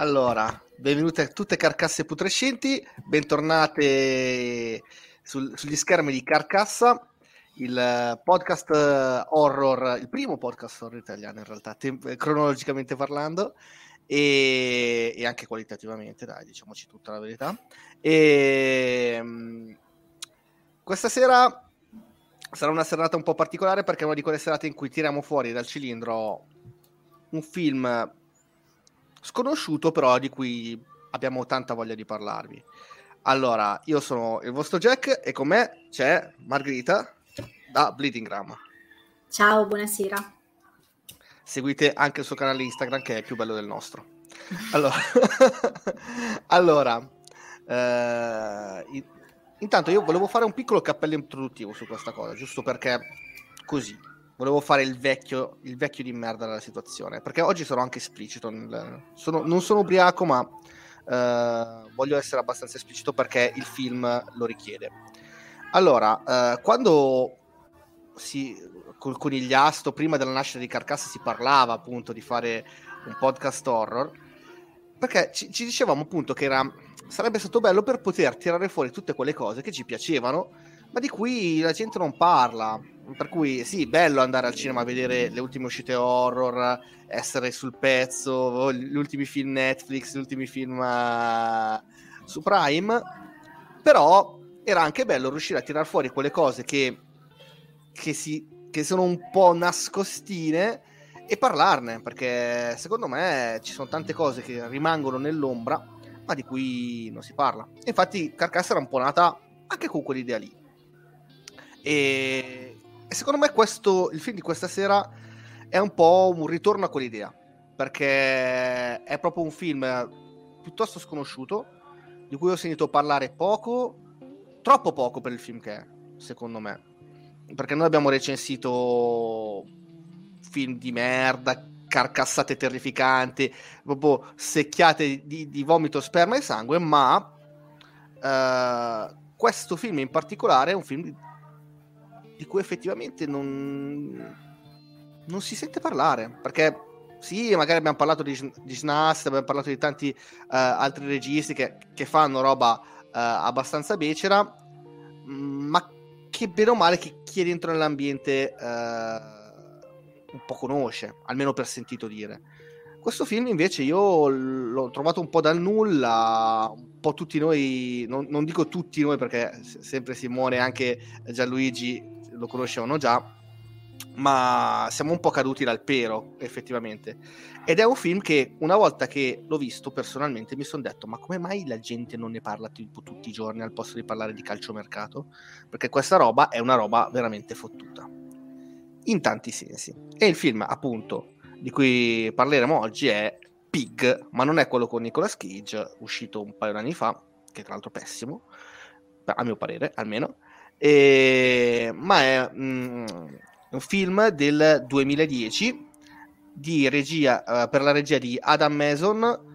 Allora, benvenute a tutte carcasse putrescenti, bentornate sul- sugli schermi di Carcassa, il eh, podcast eh, horror, il primo podcast horror italiano in realtà, tem- cronologicamente parlando e, e anche qualitativamente, dai, diciamoci tutta la verità. E, mm, questa sera sarà una serata un po' particolare perché è una di quelle serate in cui tiriamo fuori dal cilindro un film sconosciuto però di cui abbiamo tanta voglia di parlarvi. Allora, io sono il vostro Jack e con me c'è Margherita da Bleeding Gram. Ciao, buonasera. Seguite anche il suo canale Instagram che è più bello del nostro. Allora, allora eh, in- intanto io volevo fare un piccolo cappello introduttivo su questa cosa, giusto perché così volevo fare il vecchio, il vecchio di merda della situazione. Perché oggi sarò anche esplicito. nel- sono- non sono ubriaco, ma eh, voglio essere abbastanza esplicito perché il film lo richiede. Allora, eh, quando si, col conigliastro, prima della nascita di Carcassa, si parlava appunto di fare un podcast horror, perché ci, ci dicevamo appunto che era, sarebbe stato bello per poter tirare fuori tutte quelle cose che ci piacevano, ma di cui la gente non parla. Per cui sì, bello andare al cinema a vedere le ultime uscite horror, essere sul pezzo, gli ultimi film Netflix, gli ultimi film eh, su Prime, però era anche bello riuscire a tirar fuori quelle cose che, che, si, che sono un po' nascostine e parlarne, perché secondo me ci sono tante cose che rimangono nell'ombra, ma di cui non si parla. Infatti Carcassa era un po' nata anche con quell'idea lì. E, e secondo me questo, il film di questa sera è un po' un ritorno a quell'idea, perché è proprio un film piuttosto sconosciuto, di cui ho sentito parlare poco, troppo poco per il film che è, secondo me. Perché noi abbiamo recensito film di merda, carcassate terrificanti, proprio secchiate di, di vomito, sperma e sangue, ma eh, questo film in particolare è un film di, cui effettivamente non, non si sente parlare, perché sì, magari abbiamo parlato di, di Snast, abbiamo parlato di tanti eh, altri registi che, che fanno roba eh, abbastanza becera, mm, ma che bene o male chi, chi è dentro nell'ambiente eh, un po' conosce, almeno per sentito dire. Questo film invece io l'ho trovato un po' dal nulla, un po' tutti noi, non, non dico tutti noi perché se- sempre Simone e anche Gianluigi lo conoscevano già, ma siamo un po' caduti dal pero effettivamente. Ed è un film che una volta che l'ho visto personalmente mi sono detto ma come mai la gente non ne parla tipo tutti i giorni al posto di parlare di calciomercato? Perché questa roba è una roba veramente fottuta in tanti sensi. E il film, appunto, di cui parleremo oggi è Pig, ma non è quello con Nicolas Cage, uscito un paio di anni fa, che tra l'altro è pessimo, a mio parere almeno, e... ma è mm, un film del 2010 di regia, eh, per la regia di Adam Mason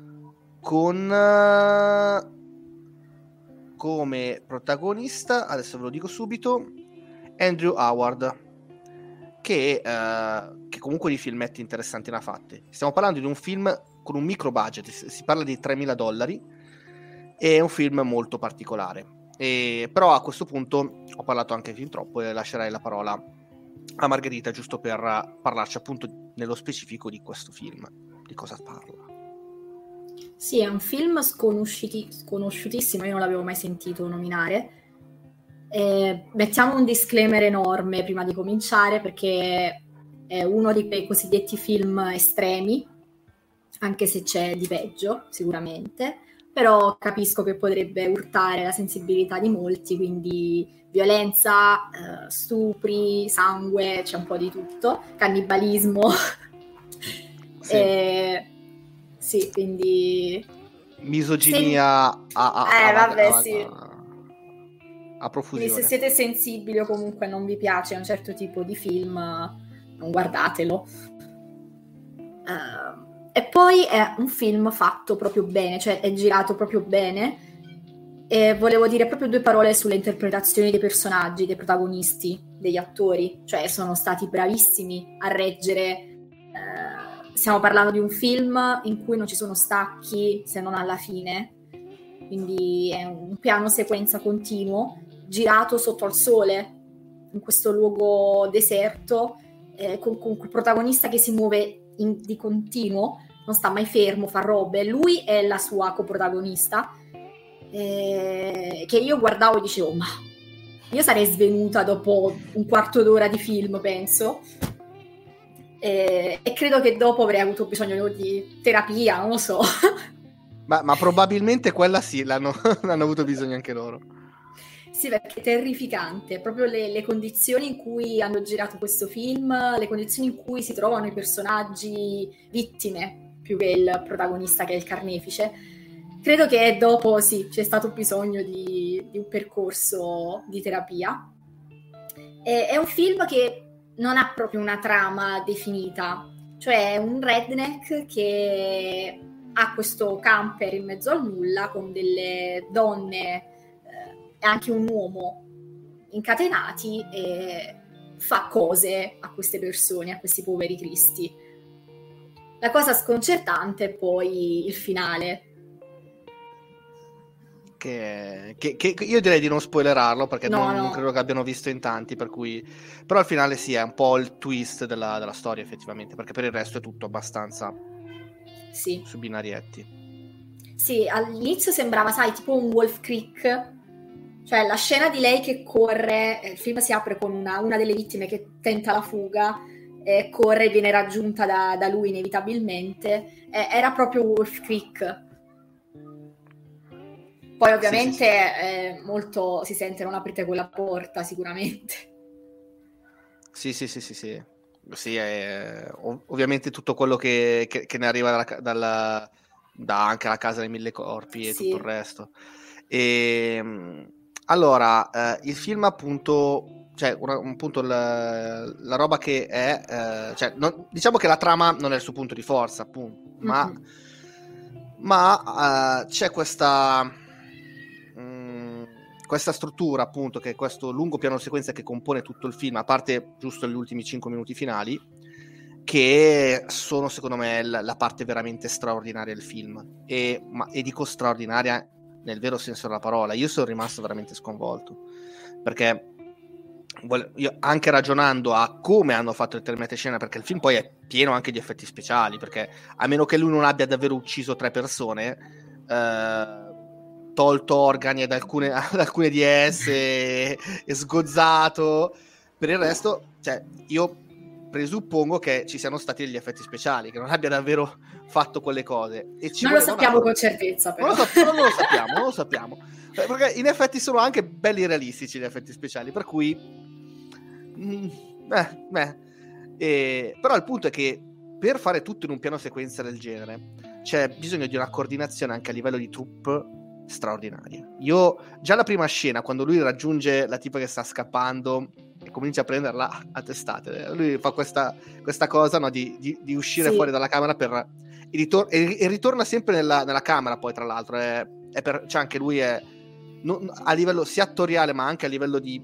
con eh, come protagonista, adesso ve lo dico subito, Andrew Howard che, eh, che comunque di filmetti interessanti ne ha fatti. Stiamo parlando di un film con un micro budget, si parla di 3.000 dollari, è un film molto particolare. E, però a questo punto ho parlato anche fin troppo e lascerai la parola a Margherita giusto per parlarci appunto nello specifico di questo film, di cosa parla. Sì, è un film sconosciuti- sconosciutissimo, io non l'avevo mai sentito nominare. Eh, mettiamo un disclaimer enorme prima di cominciare perché è uno di quei cosiddetti film estremi, anche se c'è di peggio, sicuramente. Però capisco che potrebbe urtare la sensibilità di molti, quindi violenza, eh, stupri, sangue, c'è un po' di tutto, cannibalismo. Sì. Eh, sì, quindi... Misoginia Se- a, a, Eh, vabbè, a- sì. a- profusione. Quindi se siete sensibili o comunque non vi piace un certo tipo di film, non guardatelo. Eh, e poi è un film fatto proprio bene, cioè è girato proprio bene. E volevo dire proprio due parole sulle interpretazioni dei personaggi, dei protagonisti, degli attori, cioè sono stati bravissimi a reggere. eh, stiamo parlando di un film in cui non ci sono stacchi se non alla fine, quindi è un piano sequenza continuo girato sotto al sole in questo luogo deserto eh, con, con quel protagonista che si muove in- di continuo non sta mai fermo, fa robe. Lui è la sua coprotagonista eh, che io guardavo e dicevo ma io sarei svenuta dopo un quarto d'ora di film penso. Eh, e credo che dopo avrei avuto bisogno di terapia non lo so. Ma, ma probabilmente quella sì, l'hanno, l'hanno avuto bisogno anche loro. Sì, perché è terrificante, proprio le, le condizioni in cui hanno girato questo film, le condizioni in cui si trovano i personaggi vittime più che il protagonista che è il carnefice. Credo che dopo sì, c'è stato bisogno di, di un percorso di terapia. E- è un film che non ha proprio una trama definita, cioè un redneck che ha questo camper in mezzo al nulla con delle donne e anche un uomo incatenati e fa cose a queste persone, a questi poveri cristi. La cosa sconcertante è poi il finale. Che, che- che io direi di non spoilerarlo perché No, non, no. non credo che abbiano visto in tanti. Per cui, però al finale sì, è un po' il twist della, della storia, effettivamente. Perché per il resto è tutto abbastanza Sì. su binarietti. Sì, all'inizio sembrava, sai, tipo un Wolf Creek, cioè la scena di lei che corre, eh, il film si apre con una, una delle vittime che tenta la fuga, eh, corre e viene raggiunta da, da lui inevitabilmente, eh, era proprio Wolf Creek. Poi ovviamente eh, molto si sente non aprite quella porta sicuramente. Sì, sì, sì, sì, sì. Sì, è- ov- ovviamente tutto quello che, che- che ne arriva dalla, dalla- da anche la casa dei mille corpi e Sì. tutto il resto. E, mh, allora, eh, il film appunto, cioè, un punto la, la roba che è, eh, cioè, non- diciamo che la trama non è il suo punto di forza, appunto, ma, Mhm. ma eh, c'è questa, mh, questa struttura, appunto, che è questo lungo piano sequenza che compone tutto il film, a parte giusto gli ultimi 5 minuti finali, che sono secondo me l- la parte veramente straordinaria del film. E, ma- e dico straordinaria nel vero senso della parola. Io sono rimasto veramente sconvolto perché io anche ragionando a come hanno fatto determinate scene, perché il film poi è pieno anche di effetti speciali, perché a meno che lui non abbia davvero ucciso tre persone, eh, tolto organi ad alcune, ad alcune di esse e sgozzato, per il resto, cioè, io presuppongo che ci siano stati degli effetti speciali, che non abbia davvero fatto quelle cose. Non lo sappiamo una- con certezza però. non lo, so- non lo sappiamo, non lo sappiamo. Eh, Perché in effetti sono anche belli realistici gli effetti speciali, per cui... mm, eh, beh. E- però il punto è che per fare tutto in un piano sequenza del genere c'è bisogno di una coordinazione anche a livello di troupe straordinaria. Io già la prima scena, quando lui raggiunge la tipa che sta scappando comincia a prenderla a testate, lui fa questa, questa cosa no, di, di- di uscire Sì. fuori dalla camera per e, ritor- e- e ritorna sempre nella, nella camera poi tra l'altro è, è per, cioè anche lui è non- a livello sia attoriale ma anche a livello di,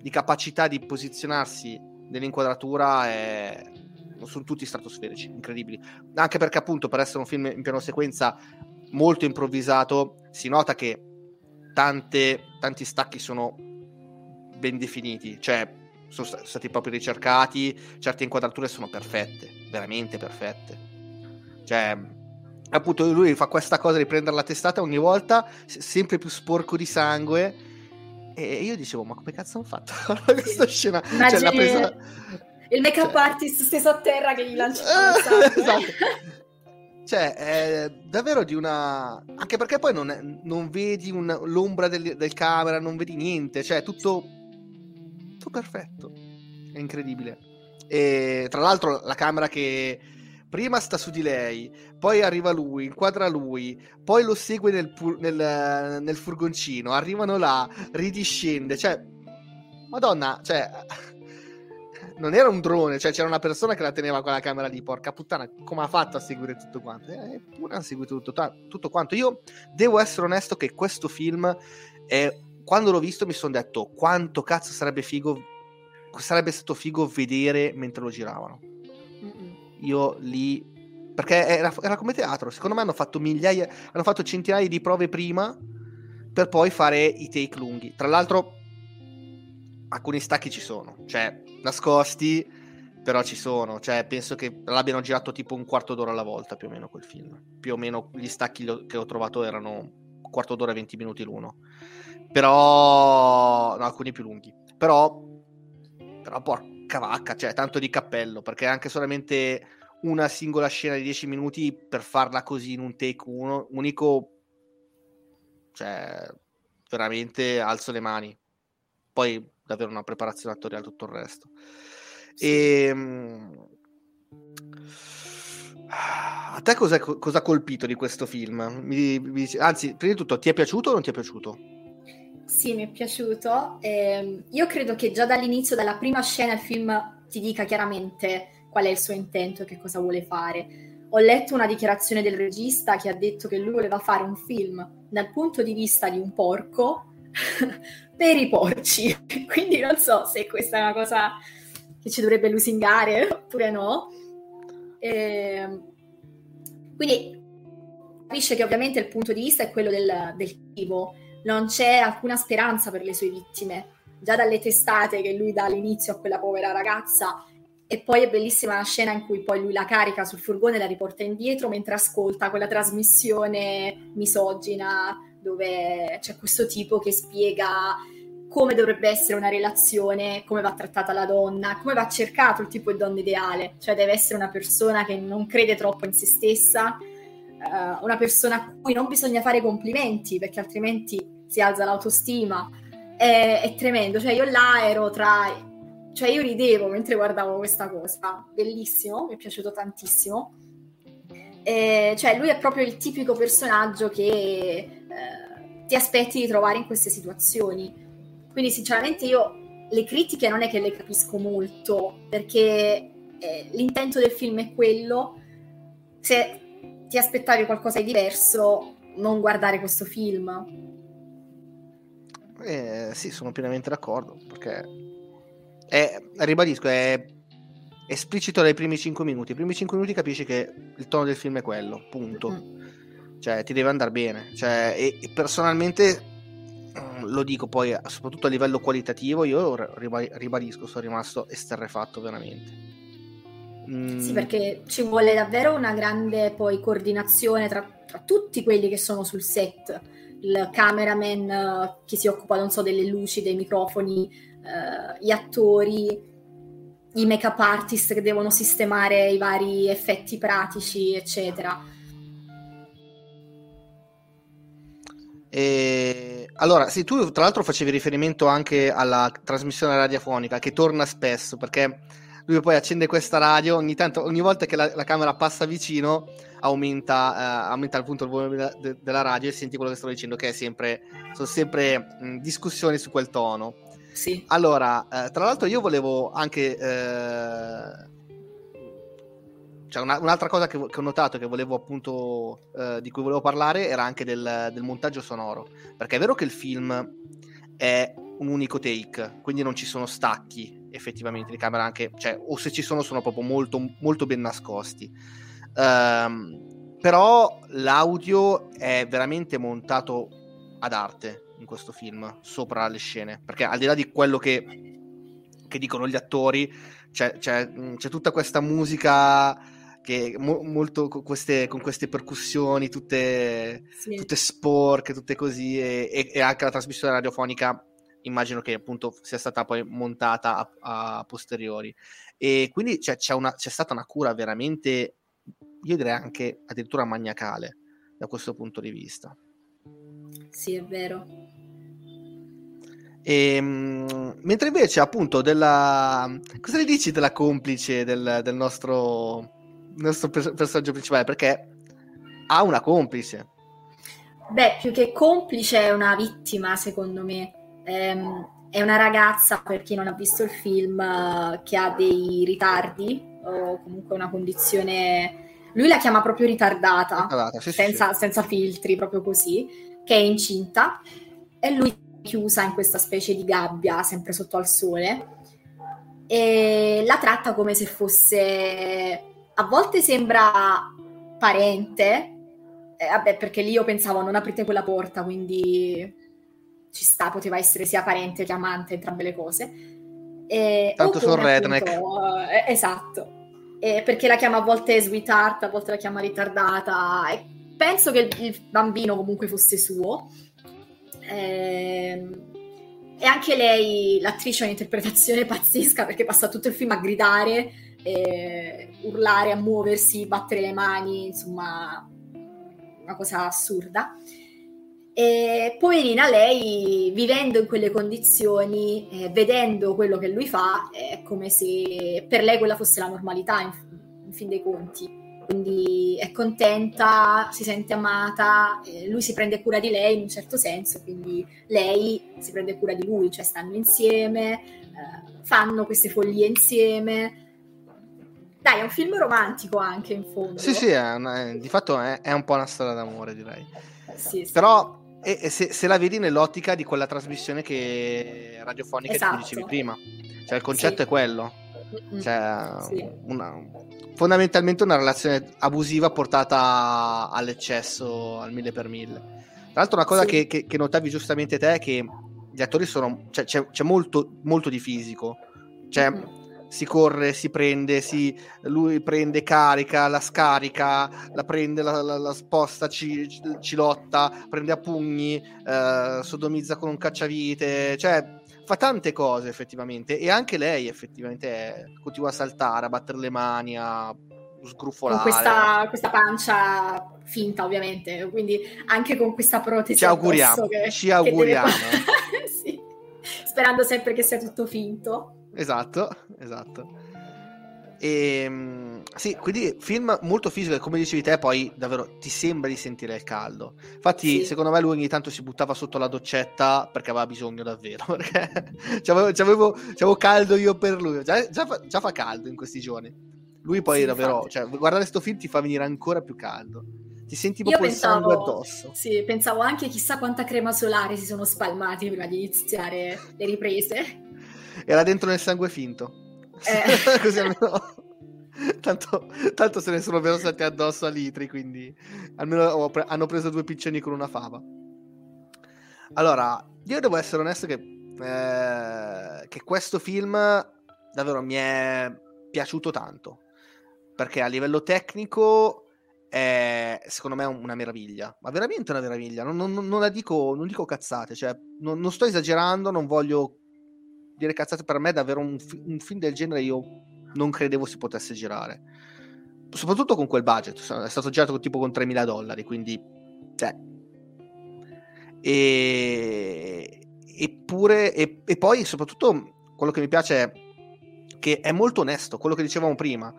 di capacità di posizionarsi nell'inquadratura è, sono tutti stratosferici incredibili anche perché appunto per essere un film in piano sequenza molto improvvisato si nota che tante, tanti stacchi sono ben definiti cioè sono sta- stati proprio ricercati certe inquadrature sono perfette veramente perfette cioè, appunto, lui fa questa cosa di prendere la testata ogni volta, se- sempre più sporco di sangue. E io dicevo, ma come cazzo hanno fatto questa scena? Cioè, Immagini presa... il make-up cioè- artist steso a terra che gli lancia Eh, esatto. Cioè, è davvero di una... Anche perché poi non, è- non vedi un- l'ombra del, del camera, non vedi niente, cioè tutto... Tutto perfetto. È incredibile. E tra l'altro la camera che prima sta su di lei, poi arriva lui, inquadra lui, poi lo segue nel, pu- nel- nel furgoncino, arrivano là, ridiscende, cioè... Madonna, cioè... Non era un drone, cioè c'era una persona che la teneva con la camera lì, porca puttana, come ha fatto a seguire tutto quanto? Eh, Eppure ha seguito tutto, tutto quanto. Io devo essere onesto che questo film, è, quando l'ho visto mi sono detto quanto cazzo sarebbe figo, sarebbe stato figo vedere mentre lo giravano. Io lì, perché era, era come teatro, secondo me hanno fatto migliaia, hanno fatto centinaia di prove prima per poi fare i take lunghi. Tra l'altro alcuni stacchi ci sono, cioè nascosti, però ci sono. Cioè, penso che l'abbiano girato tipo un quarto d'ora alla volta, più o meno quel film. Più o meno gli stacchi che ho trovato erano un quarto d'ora e 20 minuti l'uno. Però, no, alcuni più lunghi. Però, però porca vacca, cioè, tanto di cappello, perché anche solamente una singola scena di 10 minuti per farla così in un take uno, unico, cioè, veramente alzo le mani. Poi davvero una preparazione attoriale tutto il resto. E a te cosa ha colpito di questo film? Mi, mi anzi, prima di tutto, ti è piaciuto o non ti è piaciuto? Sì, mi è piaciuto. Ehm, io credo che già dall'inizio, dalla prima scena, il film ti dica chiaramente qual è il suo intento e che cosa vuole fare. Ho letto una dichiarazione del regista che ha detto che lui voleva fare un film dal punto di vista di un porco per i porci. Quindi non so se questa è una cosa che ci dovrebbe lusingare oppure no. Ehm, quindi capisce che ovviamente il punto di vista è quello del, del cibo, non c'è alcuna speranza per le sue vittime. Già dalle testate che lui dà all'inizio a quella povera ragazza, e poi è bellissima la scena in cui poi lui la carica sul furgone e la riporta indietro mentre ascolta quella trasmissione misogina dove c'è questo tipo che spiega come dovrebbe essere una relazione, come va trattata la donna, come va cercato il tipo di donna ideale, cioè deve essere una persona che non crede troppo in se stessa, eh, una persona a cui non bisogna fare complimenti perché altrimenti si alza l'autostima. È, è tremendo, cioè io là ero tra... cioè io ridevo mentre guardavo questa cosa, bellissimo, mi è piaciuto tantissimo. Eh, cioè lui è proprio il tipico personaggio che eh, ti aspetti di trovare in queste situazioni. Quindi sinceramente io le critiche non è che le capisco molto, perché eh, l'intento del film è quello. Se ti aspettavi qualcosa di diverso, non guardare questo film. Eh, sì, sono pienamente d'accordo, perché è, ribadisco, è esplicito dai primi 5 minuti. I primi 5 minuti capisci che il tono del film è quello, punto. Mm. Cioè, ti deve andare bene. Cioè, e, e personalmente mm, lo dico poi, soprattutto a livello qualitativo, io riba- ribadisco, sono rimasto esterrefatto veramente. Mm, Sì, perché ci vuole davvero una grande poi coordinazione tra, tra tutti quelli che sono sul set. Il cameraman eh, che si occupa, non so, delle luci, dei microfoni, eh, gli attori, i make-up artist che devono sistemare i vari effetti pratici, eccetera. E... Allora, sì, tu tra l'altro facevi riferimento anche alla trasmissione radiofonica che torna spesso perché lui poi accende questa radio, ogni, tanto, ogni volta che la, la camera passa vicino aumenta, eh, aumenta appunto il volume de- de- della radio e senti quello che sto dicendo che è sempre, sono sempre mh, discussioni su quel tono. Sì. Allora, eh, tra l'altro io volevo anche... Eh, cioè una, un'altra cosa che, che, ho notato che volevo appunto eh, di cui volevo parlare era anche del, del, montaggio sonoro perché è vero che il film è un unico take quindi non ci sono stacchi effettivamente di camera anche cioè, o se ci sono sono proprio molto, molto ben nascosti um, però l'audio è veramente montato ad arte in questo film sopra le scene perché al di là di quello che, che dicono gli attori c'è, c'è, c'è tutta questa musica che mo- molto con queste, con queste percussioni tutte, sì. tutte, sporche, tutte così, e, e, anche la trasmissione radiofonica immagino che appunto sia stata poi montata a, a posteriori. E quindi c'è, c'è, una, c'è, stata una cura veramente io direi anche addirittura maniacale da questo punto di vista. Sì, è vero. E, ehm, mentre invece, appunto, della. Cosa ne dici della complice del, del nostro, nostro personaggio principale? Perché ha una complice. Beh, più che complice è una vittima, secondo me. Ehm, è una ragazza, per chi non ha visto il film, che ha dei ritardi o comunque una condizione... Lui la chiama proprio ritardata, ritardata sì, senza, sì. senza filtri, proprio così, che è incinta e lui è chiusa in questa specie di gabbia, sempre sotto al sole, e la tratta come se fosse... A volte sembra parente, eh, vabbè, perché lì io pensavo non aprite quella porta, quindi ci sta, poteva essere sia parente che amante, entrambe le cose. E, Tanto sono redneck. Eh, esatto. Eh, perché la chiama a volte sweetheart, a volte la chiama ritardata. E penso che il, bambino comunque fosse suo. Eh, e anche lei, l'attrice, ha un'interpretazione pazzesca perché passa tutto il film a gridare, eh, urlare, a muoversi, battere le mani, insomma, una cosa assurda. E poverina lei, vivendo in quelle condizioni, eh, vedendo quello che lui fa, è come se per lei quella fosse la normalità, in, in fin dei conti. Quindi è contenta, si sente amata, eh, lui si prende cura di lei in un certo senso, quindi lei si prende cura di lui, cioè stanno insieme, eh, fanno queste follie insieme. Dai, è un film romantico anche in fondo. Sì, sì, una, di fatto è, è, un po' una storia d'amore, direi. Sì, sì. Però e, e se, se, la vedi nell'ottica di quella trasmissione che radiofonica esatto. che dicevi prima, cioè il concetto sì. è quello, cioè, sì. una, fondamentalmente una relazione abusiva portata all'eccesso al mille per mille. Tra l'altro, una cosa sì. che, che, che, notavi giustamente te è che gli attori sono, cioè, c'è, c'è molto, molto di fisico, cioè. Mm-hmm si corre, si prende, si, lui prende, carica, la scarica, la prende, la, la, la sposta, ci, ci, lotta, prende a pugni, eh, sodomizza con un cacciavite, cioè fa tante cose effettivamente e anche lei effettivamente è, continua a saltare, a battere le mani, a sgruffolare. Con questa, questa pancia finta ovviamente, quindi anche con questa protesi. Ci auguriamo, che, ci auguriamo. Deve... sì. Sperando sempre che sia tutto finto. Esatto, esatto. E, ehm, sì, quindi film molto fisico e come dicevi te poi davvero ti sembra di sentire il caldo. Infatti sì. secondo me lui ogni tanto si buttava sotto la doccetta perché aveva bisogno davvero, perché c'avevo, c'avevo, c'avevo caldo io per lui, già, già, fa, già, fa, caldo in questi giorni. Lui poi sì, davvero, cioè, guardare questo film ti fa venire ancora più caldo. Ti senti proprio pensavo, il sangue addosso. Sì, pensavo anche chissà quanta crema solare si sono spalmati prima di iniziare le riprese era dentro nel sangue finto. Eh. Così almeno. Tanto, tanto, se ne sono versati addosso a litri, quindi almeno pre- hanno preso due piccioni con una fava. Allora, io devo essere onesto che, eh, che questo film davvero mi è piaciuto tanto. Perché a livello tecnico è secondo me una meraviglia, ma veramente una meraviglia. Non, non, non la dico, non dico cazzate, cioè non, non sto esagerando, non voglio dire cazzate per me davvero un, fi- un film del genere io non credevo si potesse girare. Soprattutto con quel budget è stato girato tipo con 3.000 dollari quindi cioè. E, eppure e, e poi soprattutto quello che mi piace è che è molto onesto quello che dicevamo prima.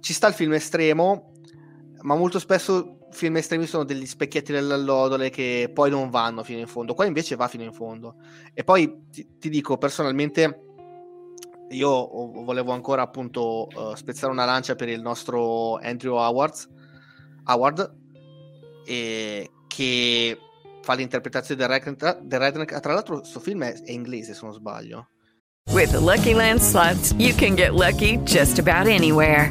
Ci sta il film estremo ma molto spesso film estremi sono degli specchietti dell'allodole che poi non vanno fino in fondo. Qua invece va fino in fondo. E poi ti, ti dico personalmente, io volevo ancora appunto uh, spezzare una lancia per il nostro Andrew Awards, Howard, e che fa l'interpretazione del Redneck. Redneck. Tra l'altro, questo film è, è inglese, se non sbaglio. With the Lucky Land slots, you can get lucky just about anywhere.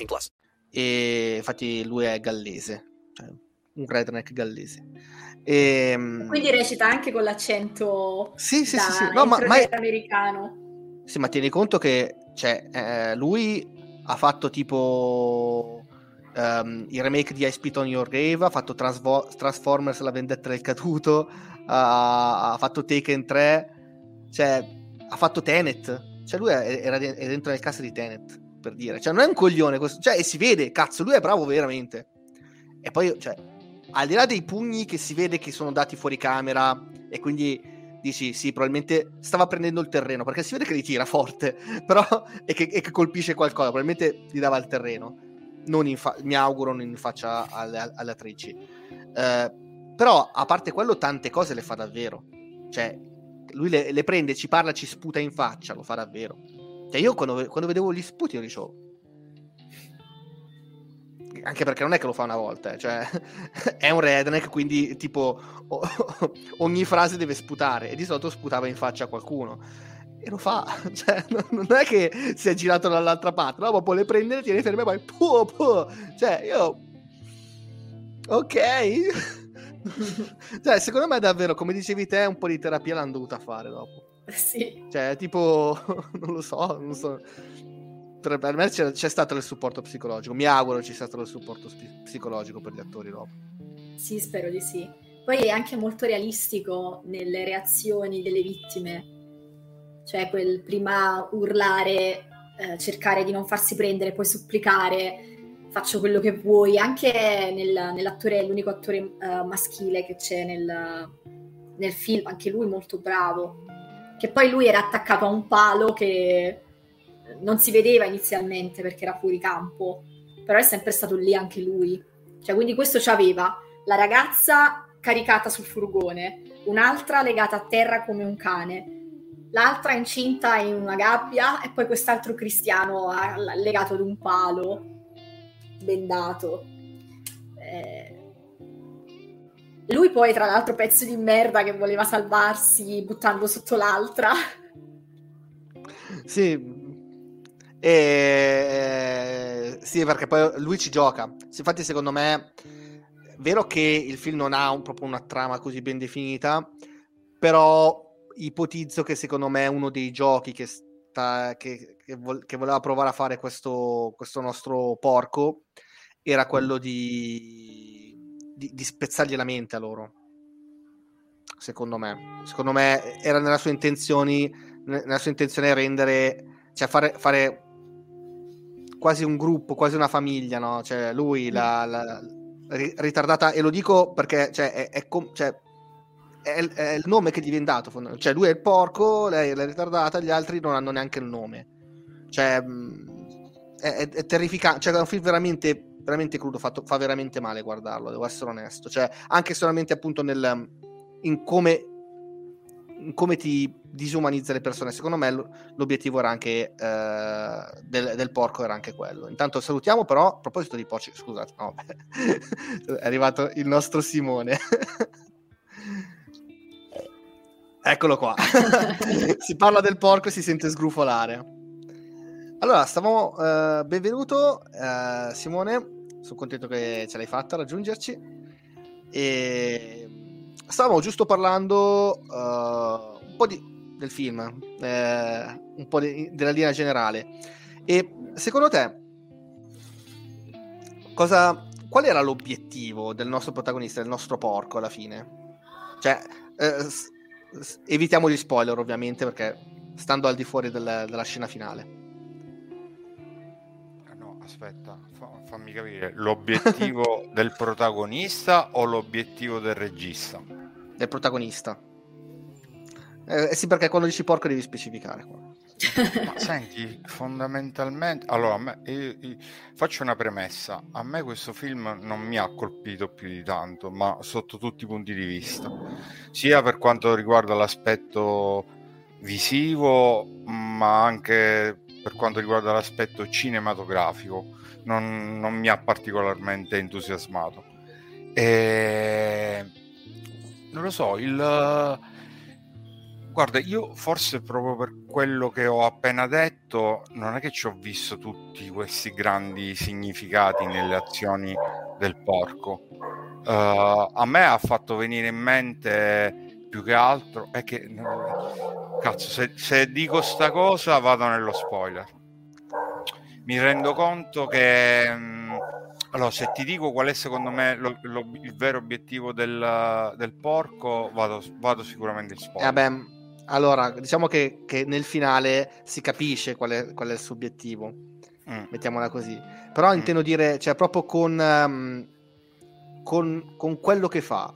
plus. E infatti lui è gallese, cioè un redneck gallese. E, Quindi recita anche con l'accento Sì, sì, da sì, sì. No, ma- ma è- americano. Sì, ma tieni conto che cioè, eh, lui ha fatto tipo ehm, il remake di I Spit on Your Grave, ha fatto Transvo- Transformers La vendetta del caduto, ha, ha fatto Taken 3, cioè ha fatto Tenet. Cioè lui è- era è dentro nel cast di Tenet, per dire. Cioè non è un coglione, questo- cioè e si vede, cazzo, lui è bravo veramente. E poi, cioè, al di là dei pugni che si vede che sono dati fuori camera e quindi dici sì, probabilmente stava prendendo il terreno perché si vede che li tira forte, però e che, e che colpisce qualcosa, probabilmente gli dava il terreno. Fa- mi auguro non in faccia alle, alle attrici. Eh, però a parte quello tante cose le fa davvero. Cioè, lui le, le prende, ci parla, ci sputa in faccia, lo fa davvero. Cioè, io quando, quando vedevo gli sputi io dicevo anche perché non è che lo fa una volta, eh, cioè è un redneck, quindi tipo ogni frase deve sputare e di solito sputava in faccia a qualcuno. E lo fa, cioè non è che si è girato dall'altra parte, no, ma poi le prende, le tiene ferme e poi puh, puh. Cioè, io Ok. cioè, secondo me davvero, come dicevi te, un po' di terapia l'hanno dovuta fare dopo. Sì. Cioè, tipo, non lo so, non so. Per, me c'è, c'è stato il supporto psicologico. Mi auguro ci sia stato il supporto spi- psicologico per gli attori dopo. Sì, spero di sì. Poi è anche molto realistico nelle reazioni delle vittime. Cioè, quel prima urlare, eh, cercare di non farsi prendere, poi supplicare, faccio quello che vuoi. Anche nel- nell'attore, l'unico attore eh, maschile che c'è nel, nel film, anche lui molto bravo. Che poi lui era attaccato a un palo che non si vedeva inizialmente perché era fuori campo, però è sempre stato lì anche lui. Cioè, quindi questo c'aveva la ragazza caricata sul furgone, un'altra legata a terra come un cane, l'altra incinta in una gabbia e poi quest'altro cristiano legato ad un palo, bendato. Eh, Lui poi, tra l'altro, pezzo di merda che voleva salvarsi buttando sotto l'altra. Sì. E... Sì, perché poi lui ci gioca. Infatti, secondo me, è vero che il film non ha un- proprio una trama così ben definita, però ipotizzo che secondo me uno dei giochi che, sta, che, che vol- che voleva provare a fare questo, questo nostro porco era quello di, di, di spezzargli la mente a loro. Secondo me, secondo me era nella sua intenzioni, nella sua intenzione rendere, cioè fare, fare quasi un gruppo, quasi una famiglia, no? Cioè lui, la, la- ri- ritardata, e lo dico perché cioè, è, è com- cioè, è è il nome che gli viene dato. Cioè, lui è il porco, lei è la ritardata, gli altri non hanno neanche il nome. Cioè, è, è- terrificante. Cioè, è un film veramente, veramente crudo. Fatto, fa veramente male guardarlo, devo essere onesto. Cioè, anche solamente appunto nel, in come in come ti disumanizza le persone. Secondo me l'obiettivo era anche eh, del, del porco era anche quello. Intanto salutiamo però, a proposito di porci, scusate, no, è arrivato il nostro Simone. Eccolo qua. si parla del porco e si sente sgrufolare. Allora, stavamo eh, benvenuto eh, Simone, sono contento che ce l'hai fatta a raggiungerci. E stavamo giusto parlando eh, un po' di- del film, un po' di- della linea generale. E secondo te, cosa, qual era l'obiettivo del nostro protagonista, del nostro porco alla fine? Cioè, eh, evitiamo gli spoiler ovviamente perché stando al di fuori del- della scena finale. Ah, No, aspetta, fa- fammi capire. L'obiettivo del protagonista o l'obiettivo del regista? Del protagonista. Eh, sì, perché quando dici porco devi specificare qua. Ma senti, fondamentalmente, allora, me- io- io- faccio una premessa. A me questo film non mi ha colpito più di tanto, ma sotto tutti i punti di vista, sia per quanto riguarda l'aspetto visivo, ma anche per quanto riguarda l'aspetto cinematografico, non, non mi ha particolarmente entusiasmato. E... Non lo so, il... Guarda, io forse proprio per quello che ho appena detto, non è che ci ho visto tutti questi grandi significati nelle azioni del porco. Uh, a me ha fatto venire in mente più che altro è che cazzo, se, se dico sta cosa vado nello spoiler. Mi rendo conto che mh, allora, se ti dico qual è secondo me lo- lo- il vero obiettivo del, del porco, vado, vado sicuramente in Eh, spoiler. vabbè, allora, diciamo che, che nel finale si capisce qual è, qual è il suo obiettivo, Mm. mettiamola così. Però intendo dire, cioè, proprio con, ehm, con, con quello che fa.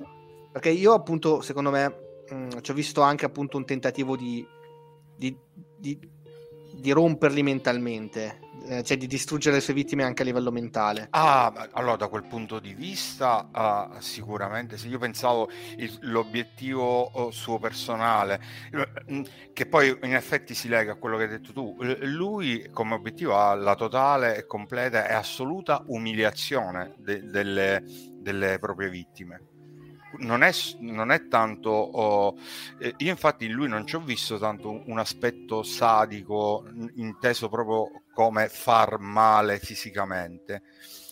Perché io, appunto, secondo me, mm, ci ho visto anche appunto un tentativo di, di, di- di romperli mentalmente, eh, cioè di distruggere le sue vittime anche a livello mentale. Ah, allora da quel punto di vista ah, sicuramente se io pensavo il- l'obiettivo oh, suo personale, eh, mm, che poi in effetti si lega a quello che hai detto tu, lui come obiettivo ha la totale e completa e assoluta umiliazione de- delle, delle proprie vittime. Non è, non è tanto, oh, eh, io infatti in lui non ci ho visto tanto un, aspetto sadico inteso proprio come far male fisicamente,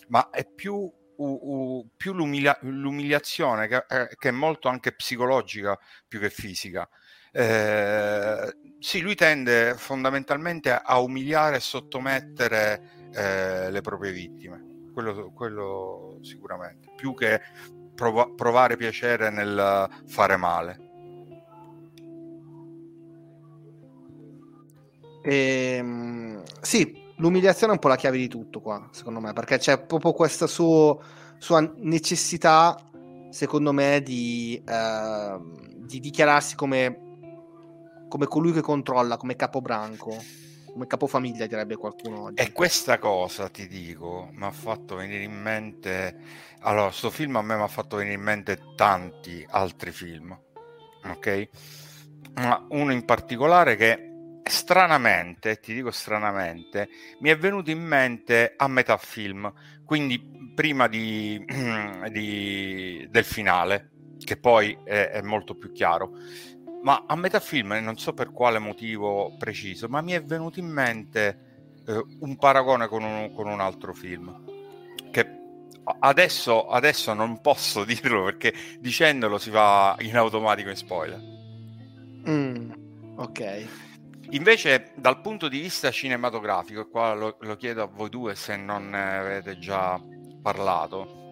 ma è più, u- u- più l'umilia- l'umiliazione che, eh, che è molto anche psicologica più che fisica. Eh, sì, lui tende fondamentalmente a umiliare e sottomettere eh, le proprie vittime, quello, quello sicuramente, più che prova- provare piacere nel fare male. Ehm, sì, l'umiliazione è un po' la chiave di tutto qua, secondo me, perché c'è proprio questa suo- sua necessità, secondo me, di, ehm, di dichiararsi come, come colui che controlla, come capobranco, come capofamiglia, direbbe qualcuno oggi. E questa cosa, ti dico, mi ha fatto venire in mente... Allora, sto film a me mi ha fatto venire in mente tanti altri film, ok? Ma uno in particolare che stranamente, ti dico stranamente, mi è venuto in mente a metà film, quindi prima di, di- del finale, che poi è, è molto più chiaro. Ma a metà film, e non so per quale motivo preciso, ma mi è venuto in mente eh, un paragone con un, con un altro film. Che adesso, adesso non posso dirlo perché dicendolo si va in automatico in spoiler. Mm, ok. Invece, dal punto di vista cinematografico, e qua lo, lo chiedo a voi due se non ne avete già parlato,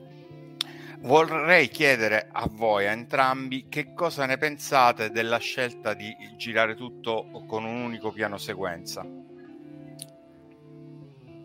vorrei chiedere a voi, a entrambi, che cosa ne pensate della scelta di girare tutto con un unico piano sequenza.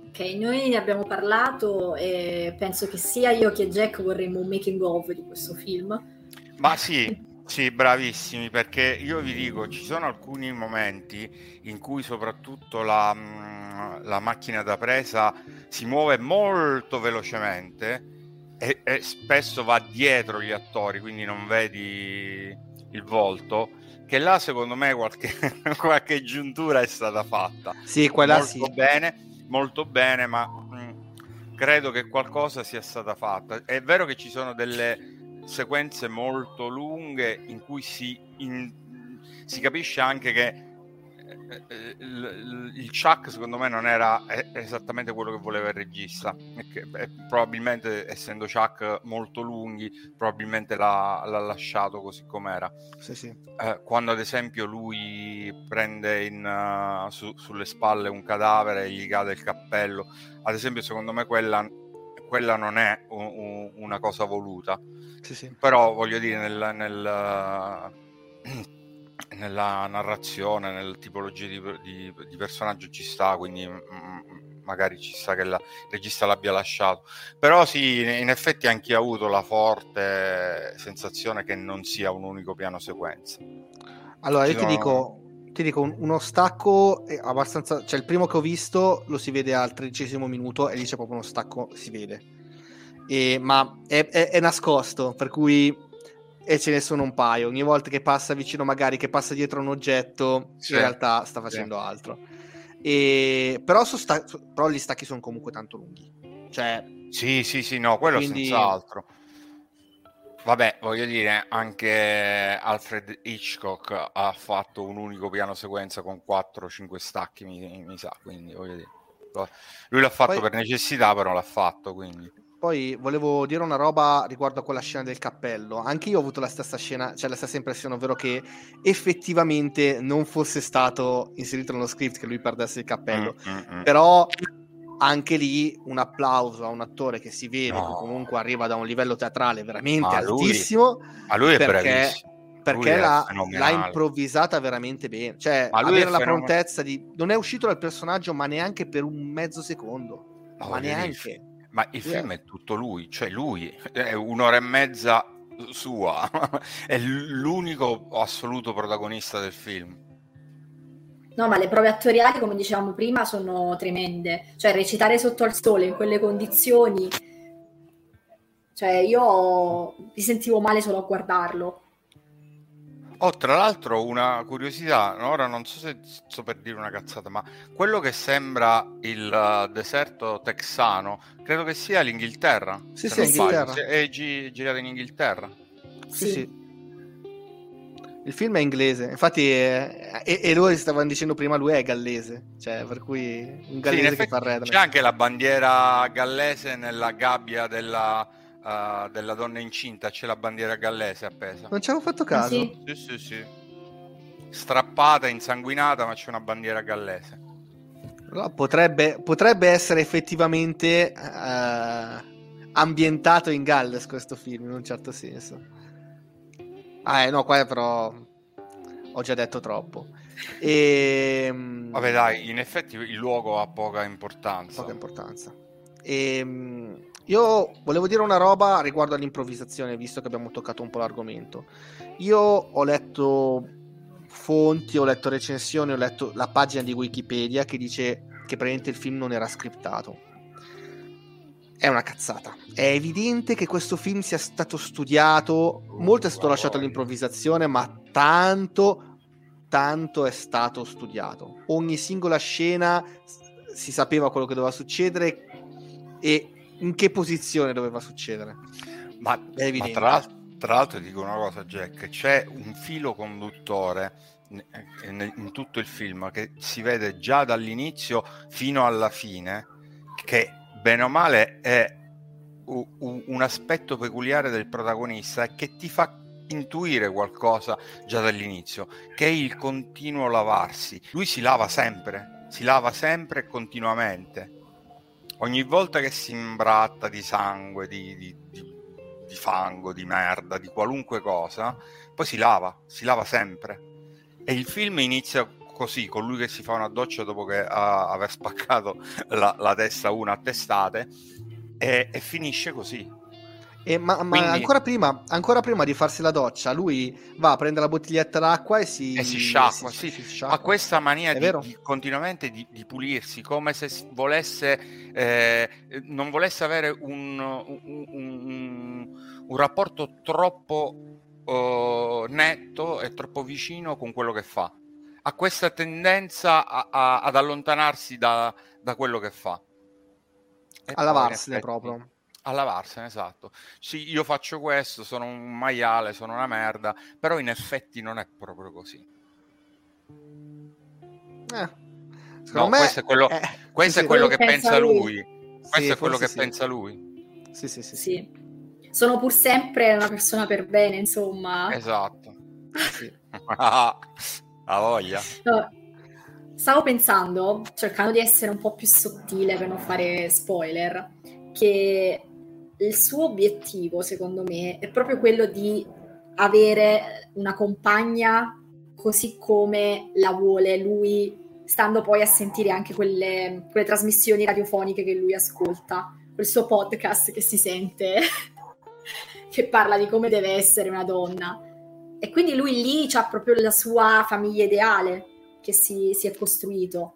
Ok, noi ne abbiamo parlato e penso che sia io che Jack vorremmo un making of di questo film. Ma sì, sì, bravissimi, perché io vi dico, ci sono alcuni momenti in cui soprattutto la, mm, la macchina da presa si muove molto velocemente e, e spesso va dietro gli attori, quindi non vedi il volto, che là secondo me qualche, qualche giuntura è stata fatta. Sì, quella molto sì. bene, molto bene, ma mm, credo che qualcosa sia stata fatta. È vero che ci sono delle sequenze molto lunghe in cui si, in- si capisce anche che il, il Chuck secondo me non era eh, esattamente quello che voleva il regista. Che, eh, probabilmente essendo Chuck molto lunghi probabilmente l'ha, l'ha lasciato così com'era. Sì, sì. eh, quando ad esempio lui prende in, uh, su- sulle spalle un cadavere e gli cade il cappello, ad esempio secondo me quella, quella non è u- u- una cosa voluta, Sì, però voglio dire nel, nel, nella narrazione, nella tipologia di, di- di personaggio ci sta, quindi mm, magari ci sta che la- il regista l'abbia lasciato. Però sì, in effetti anche io ho avuto la forte sensazione che non sia un unico piano sequenza. Allora, Ci io ti sono- dico, ti dico, un- uno stacco è abbastanza... Cioè, il primo che ho visto lo si vede al tredicesimo minuto e lì c'è proprio uno stacco, si vede. E- ma è, è- è nascosto, per cui... E ce ne sono un paio. Ogni volta che passa vicino, magari che passa dietro un oggetto, Sì. in realtà sta facendo altro. E... Però, su sta- però gli stacchi sono comunque tanto lunghi. Cioè, Sì, sì, sì, no, quello Quindi- senz'altro. Vabbè, voglio dire, anche Alfred Hitchcock ha fatto un unico piano sequenza con 4-5 stacchi, mi, mi sa, quindi voglio dire. Lui l'ha fatto Poi- per necessità, però l'ha fatto, quindi. Poi volevo dire una roba riguardo a quella scena del cappello. Anche io ho avuto la stessa scena, cioè la stessa impressione, ovvero che effettivamente non fosse stato inserito nello script che lui perdesse il cappello. Mm, mm, mm. Però anche lì un applauso a un attore che si vede No. che comunque arriva da un livello teatrale veramente Ma altissimo. Ma lui è perché- bravissimo. Perché l'ha, l'ha improvvisata veramente bene. Cioè, avere la prontezza di. Non è uscito dal personaggio, ma neanche per un mezzo secondo. Ma ma neanche. Ma il film è tutto lui, cioè lui, è un'ora e mezza sua, è l'unico assoluto protagonista del film. No, ma le prove attoriali, come dicevamo prima, sono tremende. Cioè, recitare sotto al sole in quelle condizioni. Cioè, io mi sentivo male solo a guardarlo. Oh, tra l'altro una curiosità, ora non so se sto per dire una cazzata, ma quello che sembra il uh, deserto texano, credo che sia l'Inghilterra. Sì, sì. Inghilterra. Sì, È gi- girato in Inghilterra. Sì, sì. Il film è inglese, infatti, è- e, e loro stavano dicendo prima, lui è gallese, cioè per cui un Sì, gallese che effetti fa Redman. c'è anche la bandiera gallese nella gabbia della, uh, della donna incinta, c'è la bandiera gallese appesa. Non ci avevo fatto caso. sì? Sì, sì, sì. Strappata, insanguinata, ma c'è una bandiera gallese. Però potrebbe, potrebbe essere effettivamente eh, ambientato in Galles questo film, in un certo senso. Ah, eh, no, qua però ho già detto troppo. E, Vabbè, dai, in effetti il luogo ha poca importanza. poca importanza. Ehm, io volevo dire una roba riguardo all'improvvisazione, visto che abbiamo toccato un po' l'argomento. Io ho letto fonti, ho letto recensioni, ho letto la pagina di Wikipedia che dice che praticamente il film non era scriptato. È una cazzata. È evidente che questo film sia stato studiato, molto è stato lasciato all'improvvisazione, ma tanto, tanto è stato studiato. Ogni singola scena si sapeva quello che doveva succedere e in che posizione doveva succedere. Ma, ma tra, tra l'altro dico una cosa, Jack, c'è un filo conduttore ne- in tutto il film che si vede già dall'inizio fino alla fine, che bene o male è un aspetto peculiare del protagonista e che ti fa intuire qualcosa già dall'inizio, che è il continuo lavarsi. Lui si lava sempre, si lava sempre e continuamente. Ogni volta che si imbratta di sangue, di, di- di- di fango, di merda, di qualunque cosa, poi si lava, si lava sempre. E il film inizia così, con lui che si fa una doccia dopo che ha, aver spaccato la, la testa una a testate, e, e finisce così. E ma, ma Quindi- ancora, prima, ancora prima di farsi la doccia, lui va a prendere la bottiglietta d'acqua e si, E si sciacqua, si- sì. si sciacqua. Ha questa mania di, di continuamente di, di pulirsi, come se volesse, eh, non volesse avere un, un- un- un rapporto troppo eh, netto e troppo vicino con quello che fa. Ha questa tendenza a- a- ad allontanarsi da, da quello che fa. E a lavarsene proprio. A lavarsene, esatto. Sì, io faccio questo, sono un maiale, sono una merda, però in effetti non è proprio così. Eh, secondo No, me questo è quello, eh, questo sì, è quello che pensa lui. lui. Questo Sì, è quello che sì. pensa lui. Sì, sì, sì, sì. Sì. Sono pur sempre una persona per bene, insomma. Esatto. Sì. Ah, ha voglia. No, Stavo pensando, cercando di essere un po' più sottile per non fare spoiler, che il suo obiettivo, secondo me, è proprio quello di avere una compagna così come la vuole lui, stando poi a sentire anche quelle, quelle trasmissioni radiofoniche che lui ascolta, quel suo podcast che si sente, che parla di come deve essere una donna. E quindi lui lì ha proprio la sua famiglia ideale che si, si è costruito.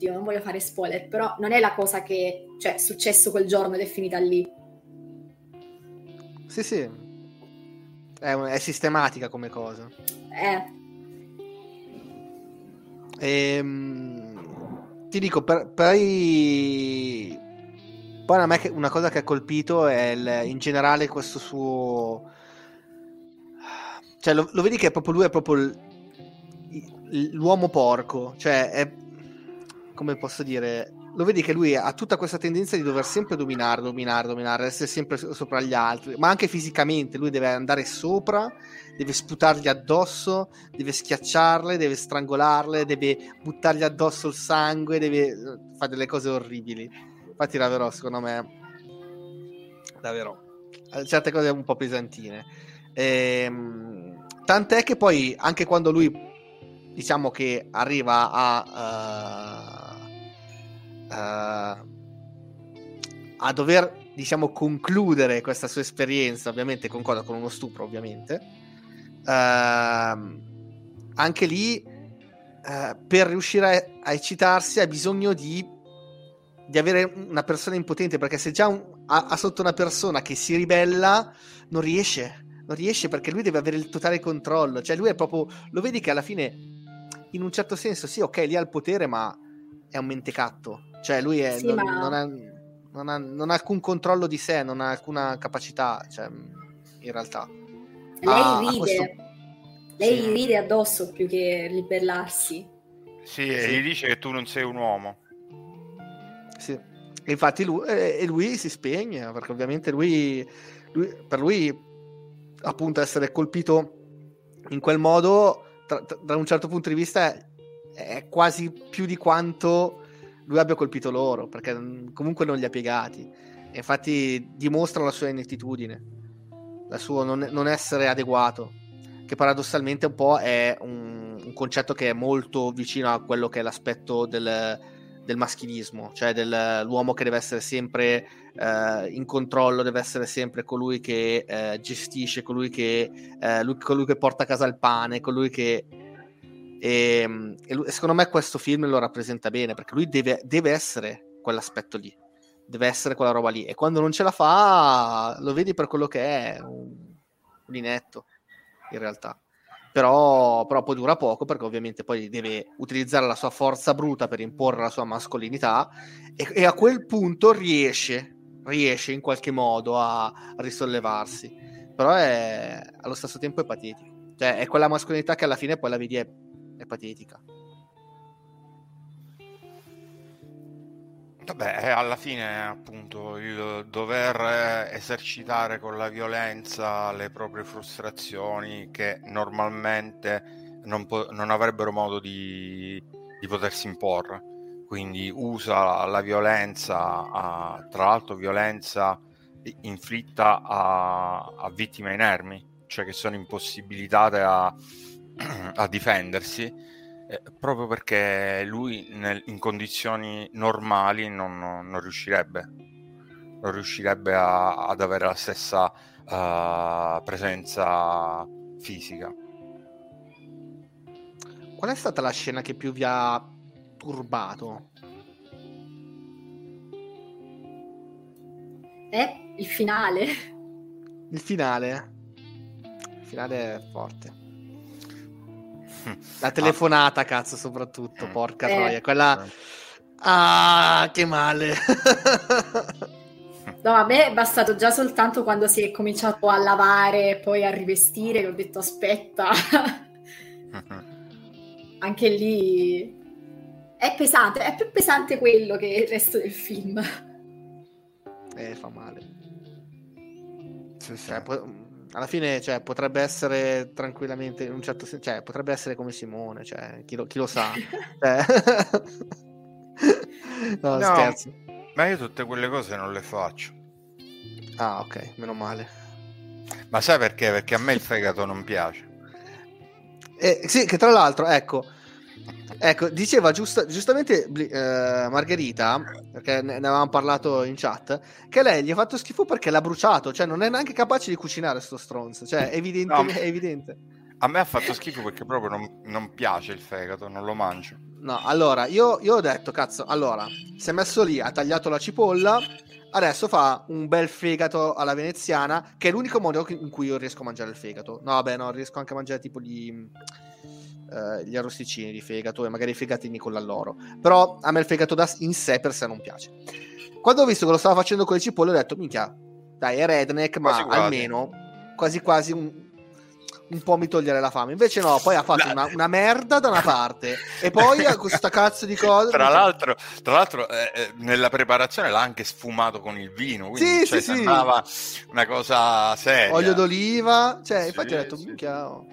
Oddio, non voglio fare spoiler, però non è la cosa che cioè, è successo quel giorno ed è finita lì. Sì, sì. È, è sistematica come cosa. Eh, Ehm, ti dico, per, poi... Poi a me una cosa che ha colpito è il- in generale questo suo... Cioè, lo, lo vedi che è proprio lui, è proprio l'uomo porco. Cioè, è... Come posso dire? Lo vedi che lui ha tutta questa tendenza di dover sempre dominare, dominare, dominare, essere sempre so- sopra gli altri, ma anche fisicamente. Lui deve andare sopra, deve sputargli addosso, deve schiacciarle, deve strangolarle, deve buttargli addosso il sangue, deve eh, fare delle cose orribili. Infatti, davvero, secondo me, davvero, eh, certe cose un po' pesantine. Ehm, tant'è che poi, anche quando lui, diciamo che arriva a, eh, a dover, diciamo, concludere questa sua esperienza, ovviamente con cosa? Con uno stupro, ovviamente. Ehm, anche lì, eh, per riuscire a, a eccitarsi, ha bisogno di, di avere una persona impotente, perché se già un- ha, ha sotto una persona che si ribella, non riesce. Non riesce perché lui deve avere il totale controllo. Cioè, lui è proprio. Lo vedi che alla fine, in un certo senso, sì, ok, lì ha il potere, ma è un mentecatto. Cioè, lui è, Sì, non, ma- non ha, non, ha, non ha alcun controllo di sé, non ha alcuna capacità. Cioè, in realtà. lei ha ride. questo- Lei Sì. ride addosso più che ribellarsi. Sì, e Sì. gli dice che tu non sei un uomo. Sì. E infatti lui, e lui si spegne perché ovviamente lui, lui- per lui appunto essere colpito in quel modo tra- tra- da un certo punto di vista è, è quasi più di quanto lui abbia colpito loro perché mm, comunque non li ha piegati. E infatti dimostra la sua inettitudine la sua non, non essere adeguato che paradossalmente un po' è un, un concetto che è molto vicino a quello che è l'aspetto del, del maschilismo, cioè dell'uomo che deve essere sempre eh, in controllo, deve essere sempre colui che eh, gestisce, colui che, eh, lui- colui che porta a casa il pane, colui che... E, e lui- secondo me questo film lo rappresenta bene perché lui deve, deve essere quell'aspetto lì, deve essere quella roba lì e quando non ce la fa lo vedi per quello che è, un, un inetto in realtà. Però, però poi dura poco perché ovviamente poi deve utilizzare la sua forza bruta per imporre la sua mascolinità e, e a quel punto riesce, riesce in qualche modo a, a risollevarsi. Però è, allo stesso tempo è patetico. Cioè è quella mascolinità che alla fine poi la vedi è, è patetica. Vabbè, eh, alla fine appunto il dover esercitare con la violenza le proprie frustrazioni che normalmente non, po- non avrebbero modo di, di potersi imporre. Quindi usa la violenza, a- tra l'altro violenza inflitta a, a vittime inermi, cioè che sono impossibilitate a, a difendersi eh, proprio perché lui nel- in condizioni normali non, non- non riuscirebbe, non riuscirebbe a- ad avere la stessa eh, presenza fisica. Qual è stata la scena che più vi ha turbato? È il finale. Il finale? Il finale è forte. La telefonata, cazzo, soprattutto, porca Eh. troia. Quella... Ah, che male. No, a me è bastato già soltanto quando si è cominciato a lavare e poi a rivestire, che ho detto aspetta. Anche lì è pesante, è più pesante quello che il resto del film. Eh, fa male. Cioè, po- alla fine, cioè, potrebbe essere tranquillamente, in un certo senso, cioè, potrebbe essere come Simone, cioè, chi lo, chi lo sa. Cioè- no, No, scherzo. Ma io tutte quelle cose non le faccio. Ah, ok, meno male. Ma sai perché? Perché a me il fegato non piace. Eh, sì, che tra l'altro, ecco, ecco diceva giusta- giustamente eh, Margherita, perché ne, ne avevamo parlato in chat, che lei gli ha fatto schifo perché l'ha bruciato, cioè non è neanche capace di cucinare sto stronzo, cioè è evidente. No, è evidente. A me ha fatto schifo perché proprio non, non piace il fegato, non lo mangio. No, allora, io, io ho detto, cazzo, allora, si è messo lì, ha tagliato la cipolla, adesso fa un bel fegato alla veneziana, che è l'unico modo in cui io riesco a mangiare il fegato. No, vabbè, no, riesco anche a mangiare tipo gli, eh, gli arrosticini di fegato e magari i fegatini con l'alloro. Però a me il fegato da, in sé per sé non piace. Quando ho visto che lo stava facendo con le cipolle ho detto, minchia, dai, è redneck, ma Quasi almeno quasi quasi un, un po' mi togliere la fame. Invece no, poi ha fatto una, una merda da una parte e poi ha questa cazzo di cosa. Tra l'altro, tra l'altro eh, eh, nella preparazione l'ha anche sfumato con il vino, quindi Sì, cioè, sì, sì. sembrava una cosa seria. olio d'oliva, cioè, infatti Sì, ho detto, sì. minchia, oh.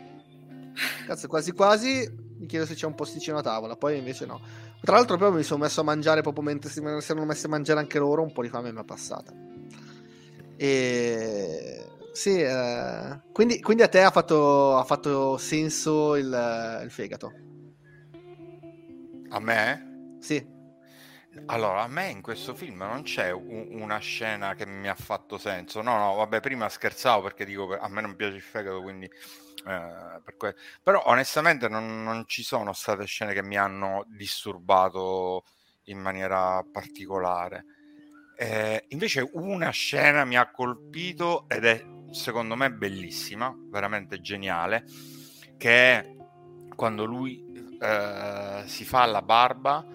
Cazzo, quasi quasi mi chiedo se c'è un posticino a tavola, poi invece no. Tra l'altro proprio mi sono messo a mangiare proprio mentre si, erano messi a mangiare anche loro, un po' di fame mi è passata. E sì, eh, quindi, quindi a te ha fatto, ha fatto senso il, il fegato? A me? Sì. Allora, a me in questo film non c'è u- una scena che mi ha fatto senso. No, no, vabbè, prima scherzavo perché dico a me non piace il fegato, quindi eh, per que- Però onestamente non, non ci sono state scene che mi hanno disturbato in maniera particolare. Eh, invece una scena mi ha colpito ed è secondo me bellissima, veramente geniale, che è quando lui eh, si fa la barba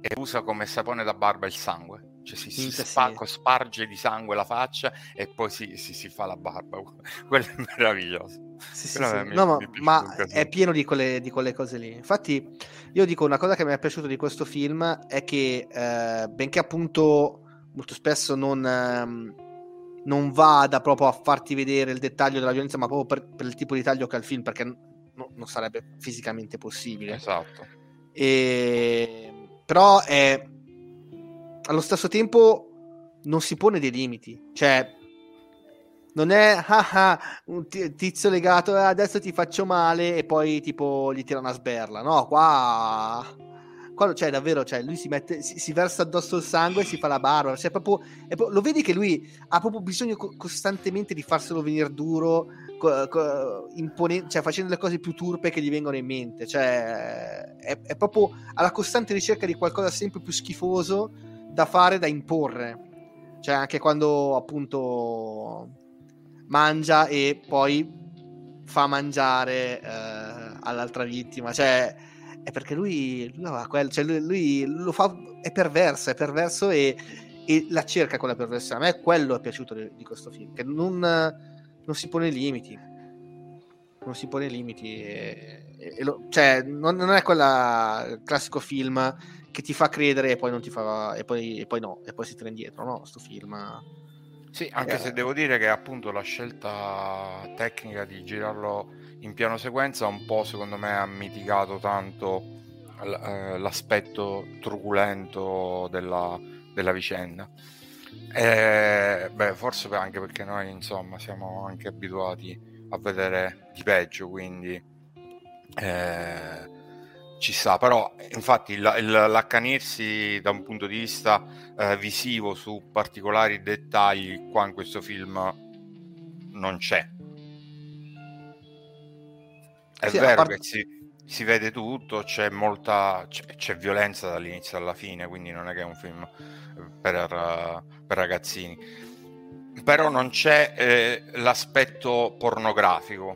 e usa come sapone da barba il sangue. Cioè si, si Minchia, spa- sì. sparge di sangue la faccia e poi si, si- si fa la barba. Quello è meraviglioso. Sì, sì, me No, ma, mi ma è pieno di quelle, di quelle cose lì. Infatti, io dico una cosa che mi è piaciuto di questo film è che, eh, benché appunto molto spesso non, ehm, non vada proprio a farti vedere il dettaglio della violenza, ma proprio per, per il tipo di taglio che ha il film, perché no- non sarebbe fisicamente possibile. Esatto. E... Però è allo stesso tempo non si pone dei limiti, cioè non è ah, ah, un ti- tizio legato "Eh, adesso ti faccio male e poi tipo gli tira una sberla, no, qua qua cioè davvero, cioè lui si mette si, si versa addosso il sangue e si fa la barba, cioè proprio è pro- lo vedi che lui ha proprio bisogno co- costantemente di farselo venire duro co- co- impone- cioè facendo le cose più turpe che gli vengono in mente, cioè è, è proprio alla costante ricerca di qualcosa sempre più schifoso da fare, da imporre. Cioè anche quando appunto mangia e poi fa mangiare eh, all'altra vittima, cioè è perché lui, aveva quel- cioè, lui, lui lo fa, è perverso, è perverso e, e la cerca con la perversione. A me quello è piaciuto di, di questo film, che non, non si pone limiti. Non si pone limiti. E, e- lo- cioè, non, non è quella il classico film che ti fa credere e poi non ti fa. e poi, e poi no, e poi si tira indietro. No, sto film. Sì, anche Eh. se devo dire che appunto la scelta tecnica di girarlo in piano sequenza un po' secondo me ha mitigato tanto eh, l'aspetto truculento della, della vicenda. Eh, beh, forse anche perché noi insomma siamo anche abituati a vedere di peggio, quindi eh, ci sta, però infatti il- il- l'accanirsi da un punto di vista eh, visivo su particolari dettagli qua in questo film non c'è. È Sì, vero parte- che si, si vede tutto, c'è molta c'è, c'è violenza dall'inizio alla fine, quindi non è che è un film per, eh, per ragazzini. Però non c'è eh, l'aspetto pornografico,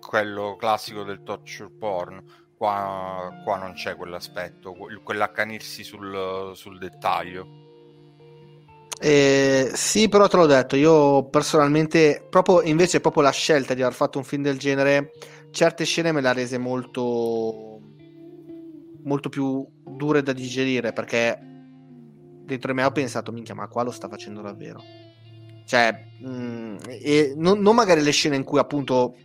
quello classico del torture porn. Qua, qua non c'è quell'aspetto, quel- quell'accanirsi sul, sul dettaglio. Eh, sì, però te l'ho detto, io personalmente, proprio invece proprio la scelta di aver fatto un film del genere, certe scene me le ha rese molto, molto più dure da digerire, perché dentro di me ho pensato, minchia, ma qua lo sta facendo davvero. Cioè, mh, e non, non magari le scene in cui appunto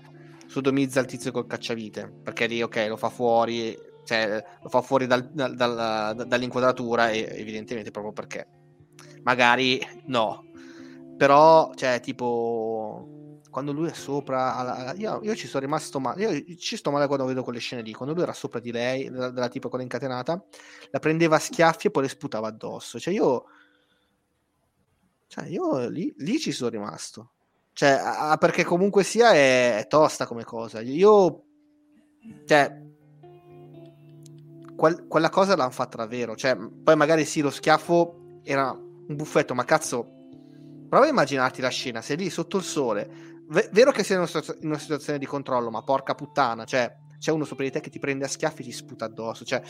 sodomizza il tizio col cacciavite, perché lì ok, lo fa fuori, cioè, lo fa fuori dal- dal- dal- dall'inquadratura, e evidentemente proprio perché. Magari no, però, cioè, tipo, quando lui è sopra, alla- io, io ci sono rimasto male, io ci sto male quando vedo quelle scene lì, quando lui era sopra di lei, della, della tipa quella incatenata, la prendeva a schiaffi e poi le sputava addosso, cioè io, cioè io lì, lì ci sono rimasto, cioè, a- a- perché comunque sia è, è tosta come cosa, io, cioè, quel- quella cosa l'hanno fatta davvero, cioè, poi magari sì, lo schiaffo era un buffetto, ma cazzo, prova a immaginarti la scena, sei lì sotto il sole, ve- vero che sei in una, in una situazione di controllo, ma porca puttana, cioè, c'è uno sopra di te che ti prende a schiaffi e ti sputa addosso, cioè,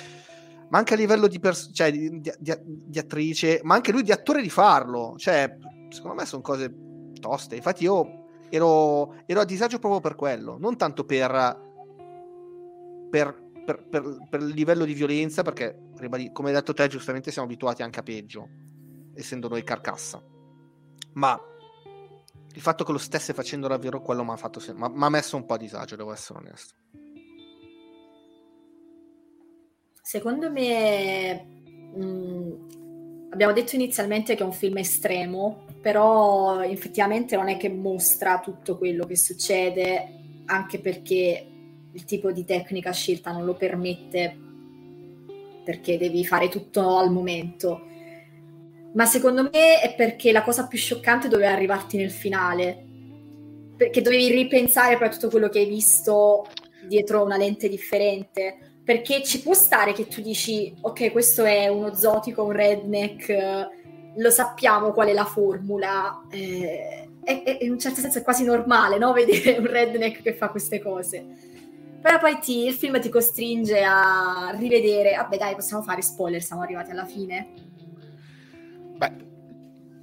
ma anche a livello di, pers- cioè, di- di- di attrice, ma anche lui di attore di farlo, cioè, secondo me sono cose toste, infatti io ero, ero a disagio proprio per quello, non tanto per per, per- per- per il livello di violenza, perché come hai detto te, giustamente siamo abituati anche a peggio, essendo noi carcassa. Ma il fatto che lo stesse facendo davvero quello mi ha messo un po' a disagio, devo essere onesto. Secondo me, mh, abbiamo detto inizialmente che è un film estremo, però effettivamente non è che mostra tutto quello che succede, anche perché il tipo di tecnica scelta non lo permette, perché devi fare tutto al momento. Ma secondo me è perché la cosa più scioccante doveva arrivarti nel finale, perché dovevi ripensare poi a tutto quello che hai visto dietro una lente differente. Perché ci può stare che tu dici, ok, questo è uno zotico, un redneck, eh, lo sappiamo qual è la formula. eh, è, è- in un certo senso è quasi normale, no? Vedere un redneck che fa queste cose. Però poi ti- il film ti costringe a rivedere. Vabbè, dai, possiamo fare spoiler, siamo arrivati alla fine.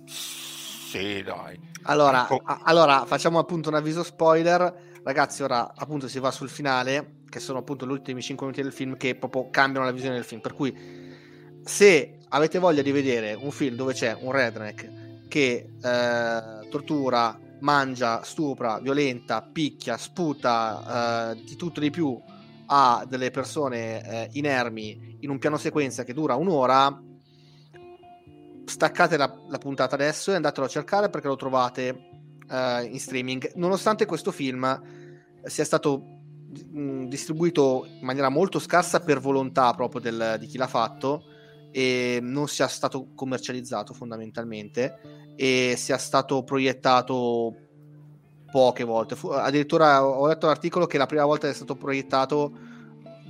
Sì, dai. Allora, Ecco. a- allora, facciamo appunto un avviso spoiler. Ragazzi, ora appunto si va sul finale, che sono appunto gli ultimi 5 minuti del film che proprio cambiano la visione del film. Per cui, se avete voglia di vedere un film dove c'è un redneck che eh, tortura, mangia, stupra, violenta, picchia, sputa eh, di tutto e di più a delle persone eh, inermi in un piano sequenza che dura un'ora, staccate la, la puntata adesso e andatelo a cercare perché lo trovate eh, in streaming. Nonostante questo film sia stato distribuito in maniera molto scarsa per volontà proprio del- di chi l'ha fatto e non sia stato commercializzato fondamentalmente e sia stato proiettato poche volte. Fu- addirittura ho letto l'articolo che la prima volta che è stato proiettato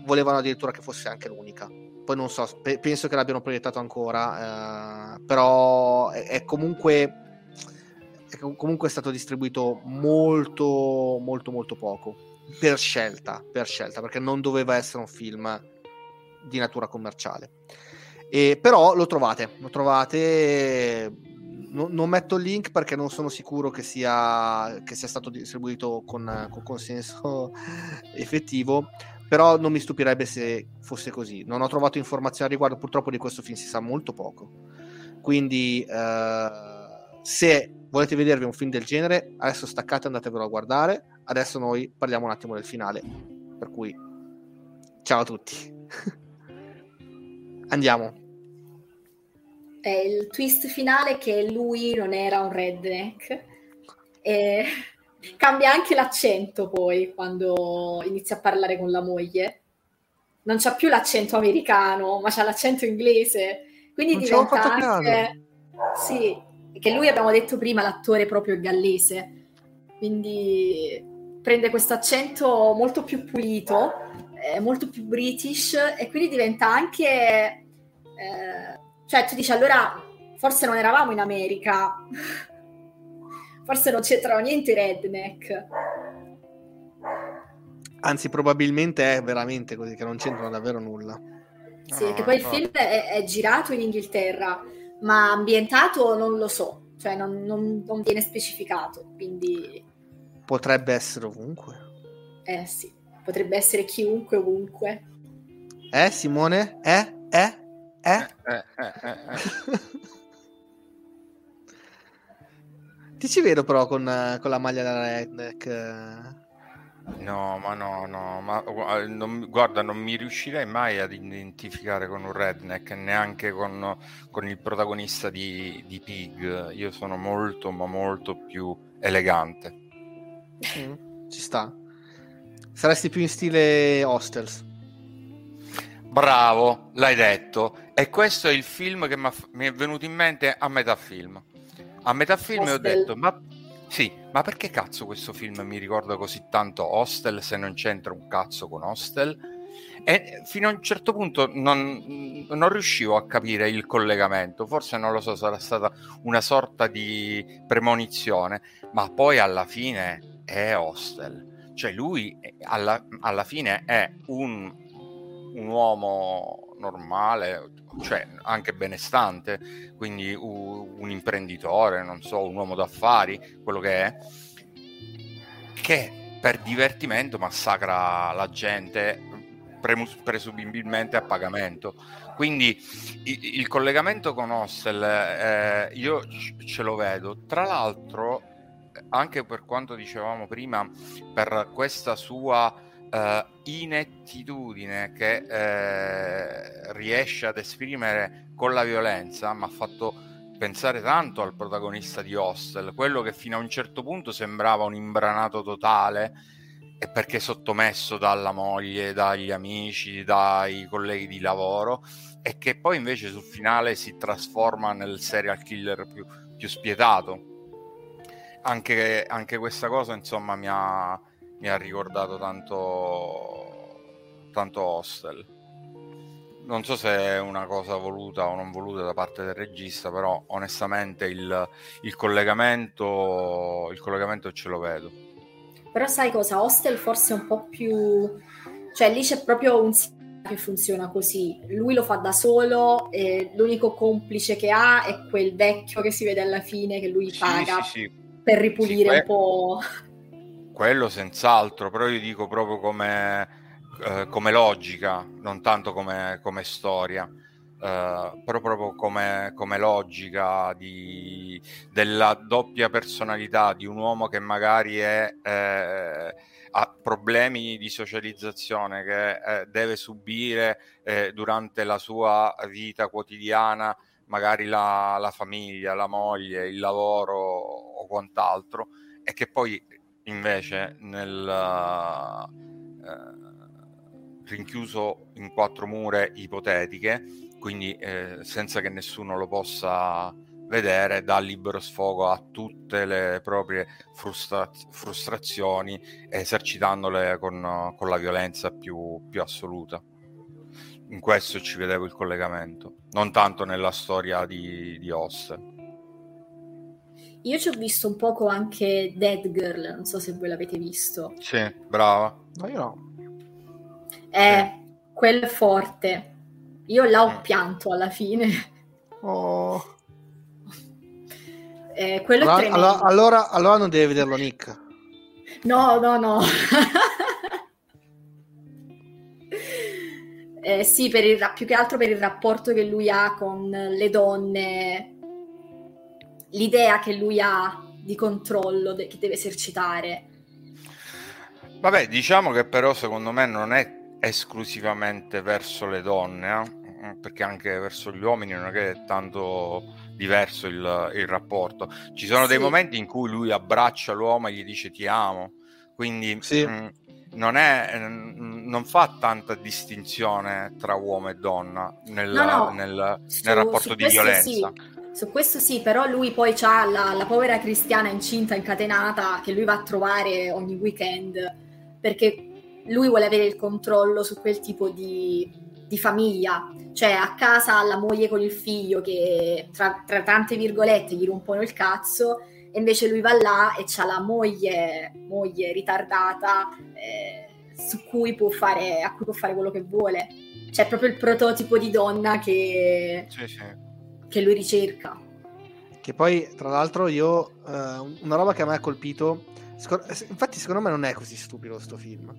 volevano addirittura che fosse anche l'unica. Poi non so, pe- penso che l'abbiano proiettato ancora, eh, però è, è comunque è com- comunque stato distribuito molto molto molto poco per scelta, per scelta, perché non doveva essere un film di natura commerciale. E, però lo trovate, lo trovate. no- non metto il link perché non sono sicuro che sia, che sia stato distribuito con, con consenso effettivo. Però non mi stupirebbe se fosse così. Non ho trovato informazioni a riguardo, purtroppo di questo film si sa molto poco. Quindi, eh, se volete vedervi un film del genere, adesso staccate e andatevelo a guardare. Adesso noi parliamo un attimo del finale. Per cui, ciao a tutti. Andiamo. È il twist finale che lui non era un redneck. E cambia anche l'accento poi quando inizia a parlare con la moglie. Non c'ha più l'accento americano, ma c'ha l'accento inglese. Quindi Non diventa anche... Sì, che lui abbiamo detto prima, l'attore proprio gallese. Quindi prende questo accento molto più pulito, eh, molto più british e quindi diventa anche... eh, cioè tu dici allora forse non eravamo in America forse non c'entrano niente i redneck. Anzi, probabilmente è veramente così, che non c'entrano davvero nulla. Sì, perché poi il film è, è girato in Inghilterra, ma ambientato non lo so, cioè non, non- non viene specificato, quindi Potrebbe essere ovunque. eh sì, potrebbe essere chiunque ovunque. Eh, Simone? Eh? Eh? Eh? Eh, eh, eh, eh. Ti ci vedo però con, eh, con la maglia da redneck. eh. No, ma no, no, ma non- guarda, non mi riuscirei mai ad identificare con un redneck, neanche con, con il protagonista di, di Pig. Io sono molto, ma molto più elegante. Mm, ci sta. Saresti più in stile Hostels. Bravo, l'hai detto. E questo è il film che mi è venuto in mente a metà film. A metà film ho detto, ma sì, ma perché cazzo questo film mi ricorda così tanto Hostel se non c'entra un cazzo con Hostel? E fino a un certo punto non, non riuscivo a capire il collegamento, forse non lo so, sarà stata una sorta di premonizione, ma poi alla fine è Hostel. Cioè lui eh, alla, alla fine è un, un uomo normale, cioè anche benestante, quindi u- un imprenditore, non so, un uomo d'affari, quello che è, che per divertimento massacra la gente presumibilmente a pagamento. Quindi il collegamento con Hostel eh, io ce lo vedo. Tra l'altro, anche per quanto dicevamo prima, per questa sua eh, inettitudine che eh, riesce ad esprimere con la violenza, mi ha fatto pensare tanto al protagonista di Hostel, quello che fino a un certo punto sembrava un imbranato totale e perché sottomesso dalla moglie, dagli amici, dai colleghi di lavoro e che poi invece sul finale si trasforma nel serial killer più, più spietato. Anche, anche questa cosa insomma mi ha, mi ha ricordato tanto, tanto Hostel. Non so se è una cosa voluta o non voluta da parte del regista, però onestamente il, il collegamento, il collegamento ce lo vedo. Però sai cosa? Hostel forse è un po' più... Cioè lì c'è proprio un sistema che funziona così. Lui lo fa da solo l'unico complice che ha è quel vecchio che si vede alla fine che lui Sì, paga sì, sì, per ripulire Sì, que- un po'... quello senz'altro, però io dico proprio come, eh, come logica, non tanto come, come storia. eh, però proprio come, come logica di, della doppia personalità di un uomo che magari è, eh, ha problemi di socializzazione che eh, deve subire eh, durante la sua vita quotidiana, magari la, la famiglia, la moglie, il lavoro o quant'altro, e che poi invece nel eh, rinchiuso in quattro mura ipotetiche, quindi eh, senza che nessuno lo possa vedere, dà libero sfogo a tutte le proprie frustra- frustrazioni, esercitandole con, con la violenza più, più assoluta. In questo ci vedevo il collegamento, non tanto nella storia di, di Hostel. Io ci ho visto un poco anche Dead Girl, non so se voi l'avete visto. Sì, brava. No, io no. È quello è forte. Io là Mm. ho pianto alla fine. Oh. Eh, quello Allora, allora, allora, allora non deve vederlo Nick. No, no, no. Eh, sì, per il più che altro per il rapporto che lui ha con le donne, l'idea che lui ha di controllo de- che deve esercitare. Vabbè, diciamo che però secondo me non è esclusivamente verso le donne, eh, perché anche verso gli uomini non è che è tanto diverso il, il rapporto. Ci sono dei Sì. momenti in cui lui abbraccia l'uomo e gli dice ti amo, quindi Sì. mh, non, è, mh, non fa tanta distinzione tra uomo e donna nel, No, no, nel- su- nel rapporto di violenza. sì. Su questo sì, però lui poi ha la, la povera cristiana incinta incatenata che lui va a trovare ogni weekend perché lui vuole avere il controllo su quel tipo di, di famiglia. Cioè a casa ha la moglie con il figlio che tra, tra tante virgolette gli rompono il cazzo e invece lui va là e c'ha la moglie, moglie ritardata eh, cui può fare, a cui può fare quello che vuole. C'è proprio il prototipo di donna che, Sì, sì. che lui ricerca. Che poi, tra l'altro, io eh, una roba che a me ha colpito. scor- infatti, secondo me non è così stupido sto film.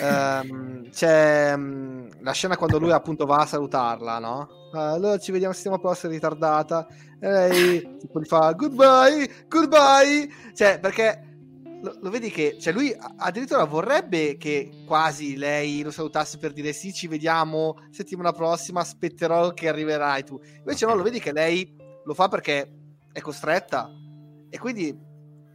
Ehm, c'è mm, la scena quando lui appunto va a salutarla, no? "Ah, allora ci vediamo settimana prossima ritardata. E lei tipo gli fa goodbye, goodbye. Cioè, perché lo, lo vedi che cioè lui addirittura vorrebbe che quasi lei lo salutasse per dire sì, ci vediamo settimana prossima, aspetterò che arriverai tu. Invece no, lo vedi che lei lo fa perché è costretta e quindi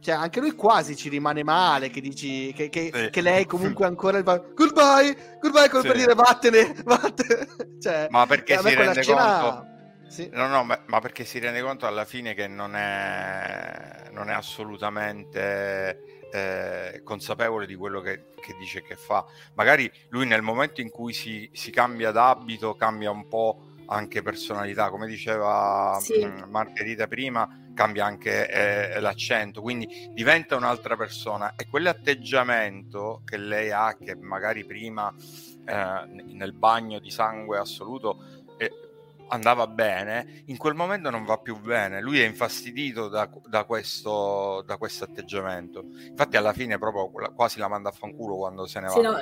cioè, anche lui quasi ci rimane male che dici che, che- Sì. che lei comunque ancora fa goodbye, goodbye come Sì. per dire vattene, vattene. Cioè, Ma perché si rende scena- conto? Sì. No, no, ma, ma perché si rende conto alla fine che non è, non è assolutamente eh, consapevole di quello che, che dice che fa. Magari lui nel momento in cui si, si cambia d'abito cambia un po' anche personalità, come diceva Sì. mh, Margherita prima, cambia anche eh, l'accento, quindi diventa un'altra persona e quell'atteggiamento che lei ha, che magari prima eh, nel bagno di sangue assoluto eh, andava bene, in quel momento non va più bene. Lui è infastidito da, da questo da questo atteggiamento. Infatti, alla fine, proprio quasi la manda a fanculo quando se ne va. Sì, no,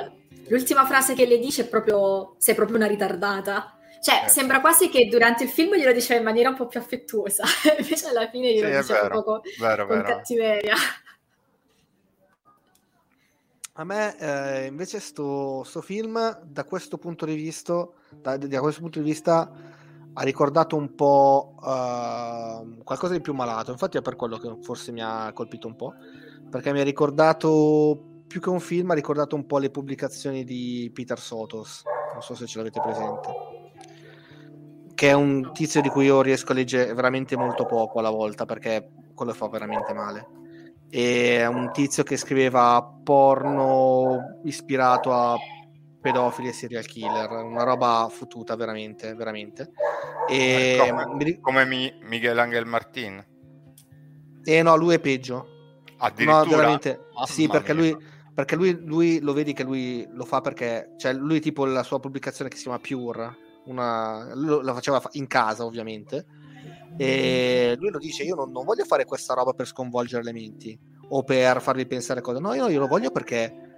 l'ultima frase che le dice è proprio sei proprio una ritardata. Cioè, Eh, sembra quasi che durante il film glielo diceva in maniera un po' più affettuosa, invece alla fine glielo Sì, è dice vero, proprio con, vero, con vero. cattiveria. A me eh, invece sto, sto film da questo punto di vista, da, da questo punto di vista ha ricordato un po' eh, qualcosa di più malato, infatti è per quello che forse mi ha colpito un po', perché mi ha ricordato più che un film, ha ricordato un po' le pubblicazioni di Peter Sotos, non so se ce l'avete presente, che è un tizio di cui io riesco a leggere veramente molto poco alla volta, perché quello fa veramente male. E è un tizio che scriveva porno ispirato a pedofili e serial killer, una roba fottuta veramente, veramente. E, come, come Mi- Miguel Angel Martin. e no, lui è peggio. Addirittura? No, veramente. Mamma sì, perché mia. lui perché lui, lui lo vedi che lui lo fa perché cioè lui tipo la sua pubblicazione che si chiama Pure, una la faceva fa- in casa, ovviamente. E lui lo dice: Io non, non voglio fare questa roba per sconvolgere le menti o per farvi pensare cose. No, io, io lo voglio perché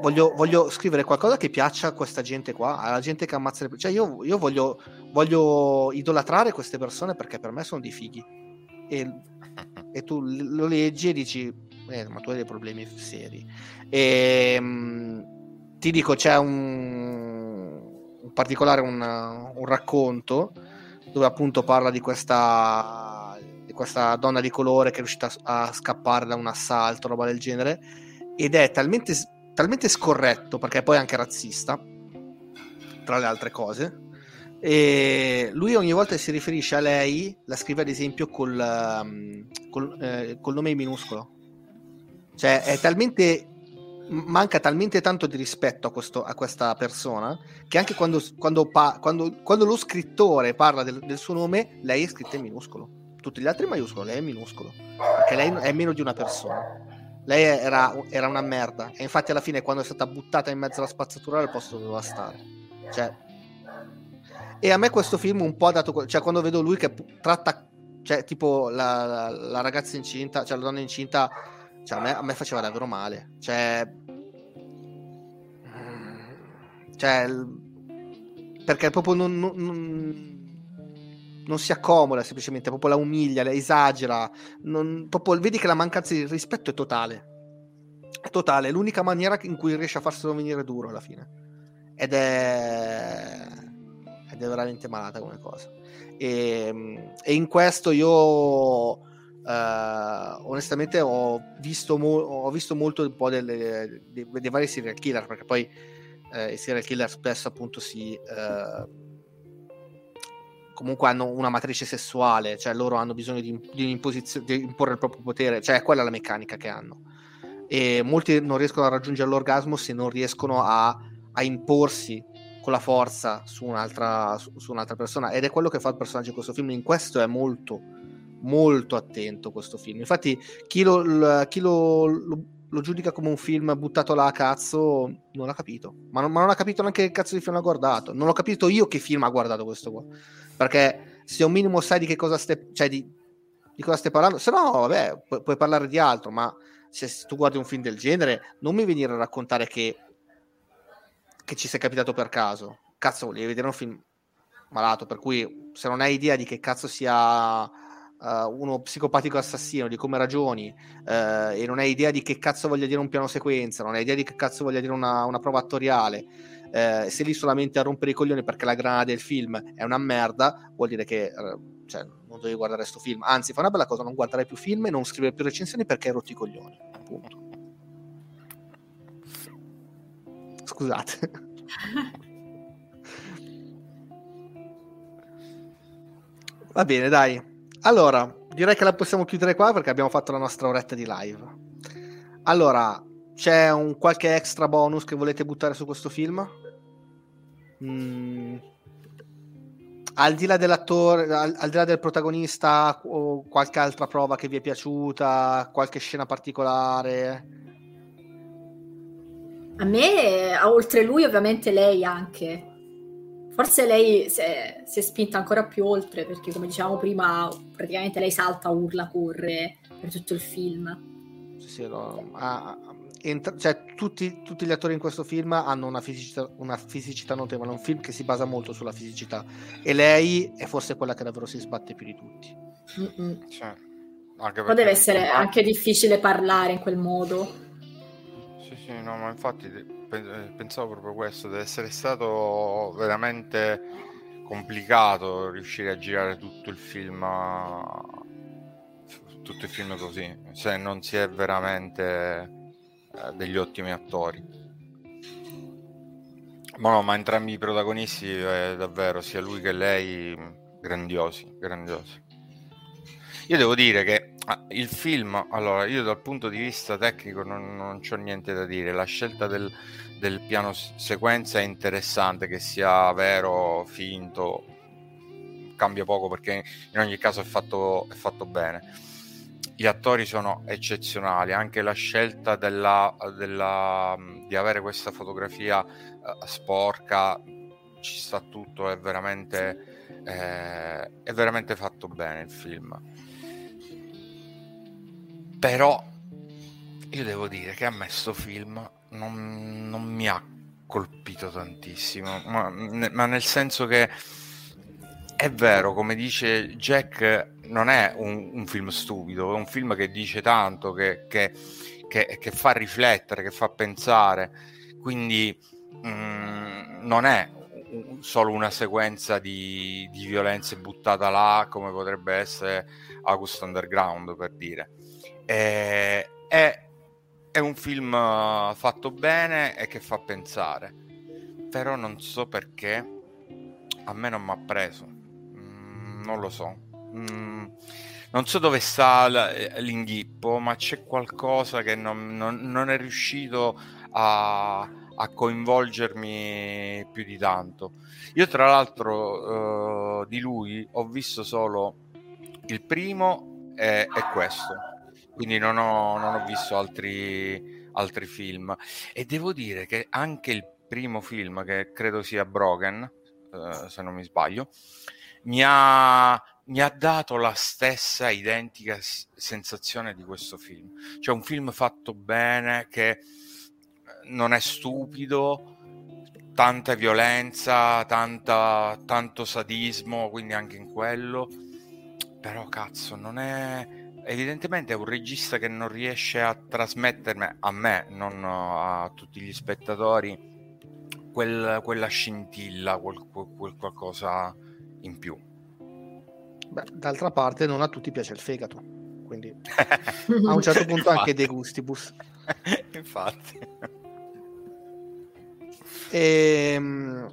voglio, voglio scrivere qualcosa che piaccia a questa gente qua, alla gente che ammazza le Cioè, io, io voglio, voglio idolatrare queste persone perché per me sono dei fighi. E, e tu lo leggi e dici: "Eh, Ma tu hai dei problemi seri. E mm, ti dico: c'è un, in particolare un, un racconto dove appunto parla di questa, di questa donna di colore che è riuscita a, scappare da un assalto, roba del genere, ed è talmente, talmente scorretto perché è poi anche razzista, tra le altre cose. E lui ogni volta che si riferisce a lei la scrive ad esempio col, um, col, eh, col nome in minuscolo. Cioè è talmente manca talmente tanto di rispetto a, questo- a questa persona che anche quando, quando pa- quando- quando lo scrittore parla del, del suo nome, lei è scritta in minuscolo. Tutti gli altri in maiuscolo, lei è in minuscolo. Perché lei è meno di una persona. Lei era, era una merda. E infatti alla fine quando è stata buttata in mezzo alla spazzatura il posto dove doveva stare. Cioè... E a me questo film un po' ha dato... Cioè quando vedo lui che tratta... Cioè tipo la, la- la ragazza incinta, cioè la donna incinta... Cioè a me, a me faceva davvero male. Cioè... Cioè... Perché proprio non, non- non- non si accomoda semplicemente, proprio la umilia, la esagera, non- proprio vedi che la mancanza di rispetto è totale. È totale, è l'unica maniera in cui riesce a farselo venire duro alla fine. Ed è, ed è veramente malata come cosa. E, e in questo io eh, onestamente ho visto, mo- ho visto molto un po' delle- dei, dei vari serial killer, perché poi eh, i serial killer spesso appunto si... eh, comunque hanno una matrice sessuale, cioè loro hanno bisogno di, di, di imporre il proprio potere, cioè quella è la meccanica che hanno. E molti non riescono a raggiungere l'orgasmo se non riescono a, a imporsi con la forza su un'altra, su, su un'altra persona ed è quello che fa il personaggio in questo film. In questo è molto, molto attento questo film. Infatti, chi lo, chi lo, lo, lo giudica come un film buttato là a cazzo non l'ha capito. Ma non, ma non ha capito neanche che cazzo di film ha guardato. Non ho capito io che film ha guardato questo qua. Perché se un minimo sai di che cosa stai, cioè di, di cosa stai parlando, se no, vabbè, pu- puoi parlare di altro, ma se tu guardi un film del genere, non mi venire a raccontare che, che ci sei capitato per caso. Cazzo, volevi vedere un film malato, per cui se non hai idea di che cazzo sia uh, uno psicopatico assassino, di come ragioni, uh, e non hai idea di che cazzo voglia dire un piano sequenza, non hai idea di che cazzo voglia dire una, una prova attoriale, uh, sei lì solamente a rompere i coglioni perché la grana del film è una merda, vuol dire che cioè, non devi guardare questo film. Anzi, fa una bella cosa, non guardare più film e non scrivere più recensioni perché hai rotto i coglioni. Appunto. Scusate. Va bene, dai. Allora, direi che la possiamo chiudere qua perché abbiamo fatto la nostra oretta di live. Allora, c'è un qualche extra bonus che volete buttare su questo film? Mm. Al di là dell'attore, al, al, di là del protagonista, o qualche altra prova che vi è piaciuta, qualche scena particolare? A me, oltre lui, ovviamente lei anche. Forse lei si è, si è, spinta ancora più oltre, perché come dicevamo prima, praticamente lei salta, urla, corre per tutto il film. Sì, sì, no, ah, entra- cioè, tutti, tutti, gli attori in questo film hanno una fisicità, una fisicità notevole, è un film che si basa molto sulla fisicità e lei è forse quella che davvero si sbatte più di tutti. Cioè, Poi deve essere anche difficile parlare in quel modo. Sì, no, ma infatti pensavo proprio questo, deve essere stato veramente complicato riuscire a girare tutto il film tutto il film così, se non si è veramente eh, degli ottimi attori. Ma no, ma entrambi i protagonisti, eh, davvero, sia lui che lei, grandiosi, grandiosi. Io devo dire che ah, il film, allora, io dal punto di vista tecnico non, non ho niente da dire. La scelta del, del piano sequenza è interessante, che sia vero, finto, cambia poco perché in ogni caso è fatto, è fatto bene gli attori sono eccezionali, anche la scelta della, della, di avere questa fotografia uh, sporca ci sta tutto, è veramente, eh, è veramente fatto bene il film. Però io devo dire che a me questo film non, non, mi ha colpito tantissimo, ma, ma nel senso che è vero, come dice Jack, non è un, un, film stupido, è un film che dice tanto, che, che, che, che fa riflettere, che fa pensare. Quindi mh, mm, non è solo una sequenza di, di, violenze buttata là, come potrebbe essere August Underground, per dire. È, è, è un film fatto bene e che fa pensare. Però non so perché a me non mi ha preso non lo so. Mm, non so dove sta l'inghippo, ma c'è qualcosa che non, non, non è riuscito a, a, coinvolgermi più di tanto. Io, tra l'altro, uh, di lui ho visto solo il primo e, e questo, quindi non ho, non ho visto altri, altri film. E devo dire che anche il primo film, che credo sia Broken, uh, se non mi sbaglio, mi ha, mi ha dato la stessa identica sensazione di questo film. Cioè un film fatto bene che eh, non è stupido, tanta violenza, tanta, tanto sadismo, quindi anche in quello. Però cazzo, non è... Evidentemente è un regista che non riesce a trasmettermi a me, non a tutti gli spettatori, quel, quella scintilla, quel, quel qualcosa in più. Beh, d'altra parte non a tutti piace il fegato, quindi a un certo punto anche De Gustibus. Infatti. E, ehm,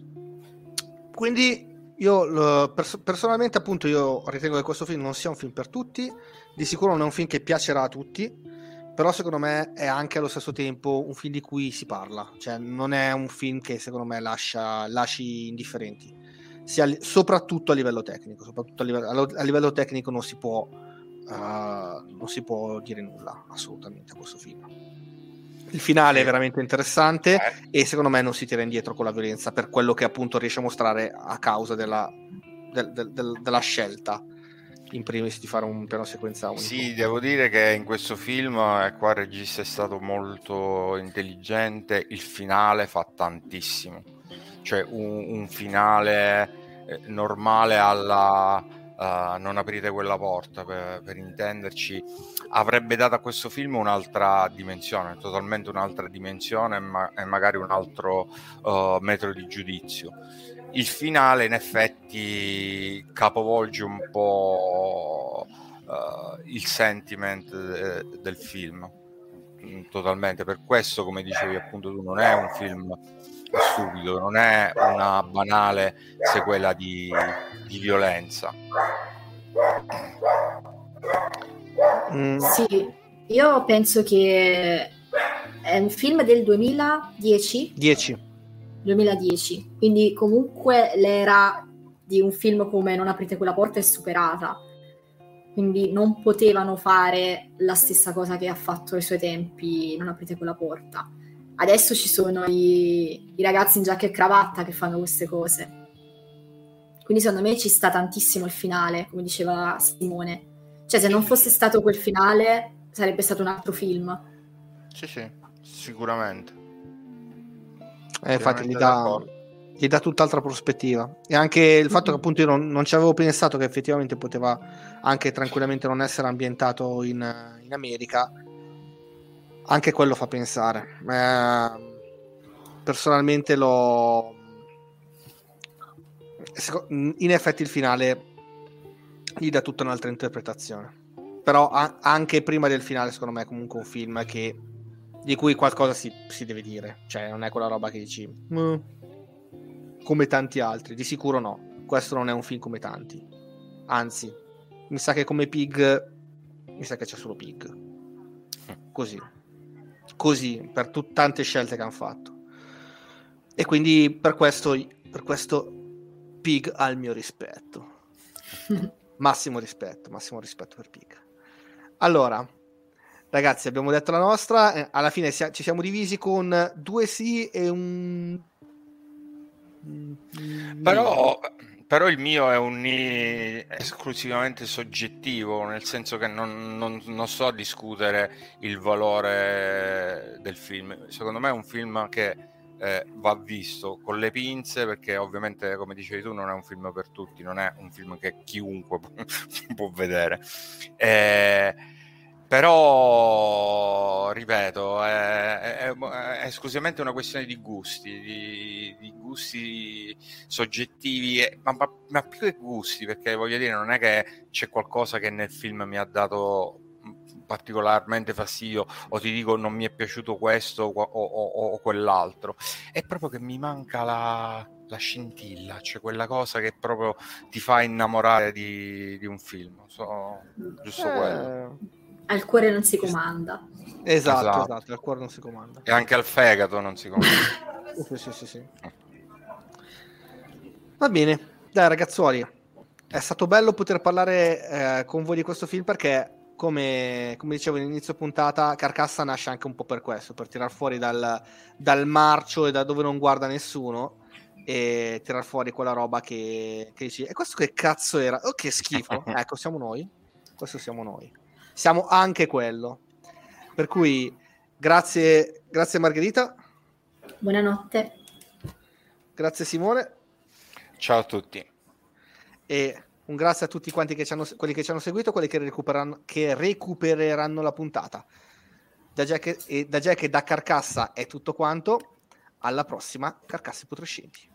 quindi io pers- personalmente appunto io ritengo che questo film non sia un film per tutti, di sicuro non è un film che piacerà a tutti, però secondo me è anche allo stesso tempo un film di cui si parla, cioè non è un film che secondo me lascia, lasci indifferenti sia, soprattutto a livello tecnico. Soprattutto a livello, a livello, tecnico non si può uh, non si può dire nulla assolutamente a questo film. Il finale è veramente interessante Eh. e secondo me non si tira indietro con la violenza per quello che appunto riesce a mostrare a causa della, del- del- del- della scelta in primis di fare un piano sequenza unico. Sì, devo dire che in questo film, e qua il regista è stato molto intelligente, il finale fa tantissimo. Cioè un, un finale eh, normale alla eh, non aprite quella porta, per, per intenderci, avrebbe dato a questo film un'altra dimensione, totalmente un'altra dimensione ma- e magari un altro eh, metro di giudizio. Il finale in effetti capovolge un po' eh, il sentiment de- del film. Mm, totalmente. Per questo come dicevi appunto tu non è un film stupido non è una banale sequela di, di violenza. Mm, Sì, io penso che è un film del 2010, 10. 2010, quindi comunque l'era di un film come Non aprite quella porta è superata, quindi non potevano fare la stessa cosa che ha fatto ai suoi tempi Non aprite quella porta. Adesso ci sono i, i ragazzi in giacca e cravatta che fanno queste cose. Quindi secondo me ci sta tantissimo il finale, come diceva Simone. Cioè se non fosse stato quel finale sarebbe stato un altro film. sì sì sicuramente Eh, infatti gli dà, gli dà tutt'altra prospettiva. E anche il fatto che appunto io non, non ci avevo pensato che effettivamente poteva anche tranquillamente non essere ambientato in, in America, anche quello fa pensare. Eh, personalmente lo... seco- In effetti il finale gli dà tutta un'altra interpretazione. Però a- anche prima del finale secondo me è comunque un film che di cui qualcosa si, si deve dire. Cioè, non è quella roba che dici. "Mm", come tanti altri. Di sicuro no. Questo non è un film come tanti. Anzi, mi sa che come Pig. Mi sa che c'è solo Pig. Così. Così, per tut- tante scelte che hanno fatto. E quindi per questo, per questo Pig ha il mio rispetto. massimo rispetto, massimo rispetto per Pig. Allora, ragazzi, abbiamo detto la nostra. eh, alla fine ci siamo divisi con due sì e un. un- Però, però il mio è un ni esclusivamente soggettivo, nel senso che non, non- non so discutere il valore del film. Secondo me è un film che eh, va visto con le pinze, perché ovviamente, come dicevi tu, non è un film per tutti, non è un film che chiunque può vedere. Eh, però, ripeto, è, è- è esclusivamente una questione di gusti, di, di gusti soggettivi, ma, ma- ma più che gusti, perché voglio dire, non è che c'è qualcosa che nel film mi ha dato mm, particolarmente fastidio o ti dico non mi è piaciuto questo o, o- o- o quell'altro. È proprio che mi manca la, la scintilla cioè quella cosa che proprio ti fa innamorare di, di un film So- giusto Eh, quello Al cuore non si comanda. Esatto, Esatto. esatto, il cuore non si comanda. e anche al fegato non si comanda Sì, sì, sì, sì. Va bene, dai ragazzuoli, è stato bello poter parlare eh, con voi di questo film perché, come, come dicevo all'inizio puntata, Carcassa nasce anche un po' per questo, per tirar fuori dal, dal marcio e da dove non guarda nessuno e tirar fuori quella roba che, che dici, e questo che cazzo era? Oh, che schifo. ecco, siamo noi. Questo siamo noi. Siamo anche quello. Per cui, grazie, grazie Margherita. Buonanotte. Grazie Simone ciao a tutti e un grazie a tutti quanti che ci hanno, quelli che ci hanno seguito, quelli che recupereranno, che recupereranno la puntata. Da Jack e da, Jack e da Carcassa è tutto quanto. Alla prossima, Carcassi Putrescenti.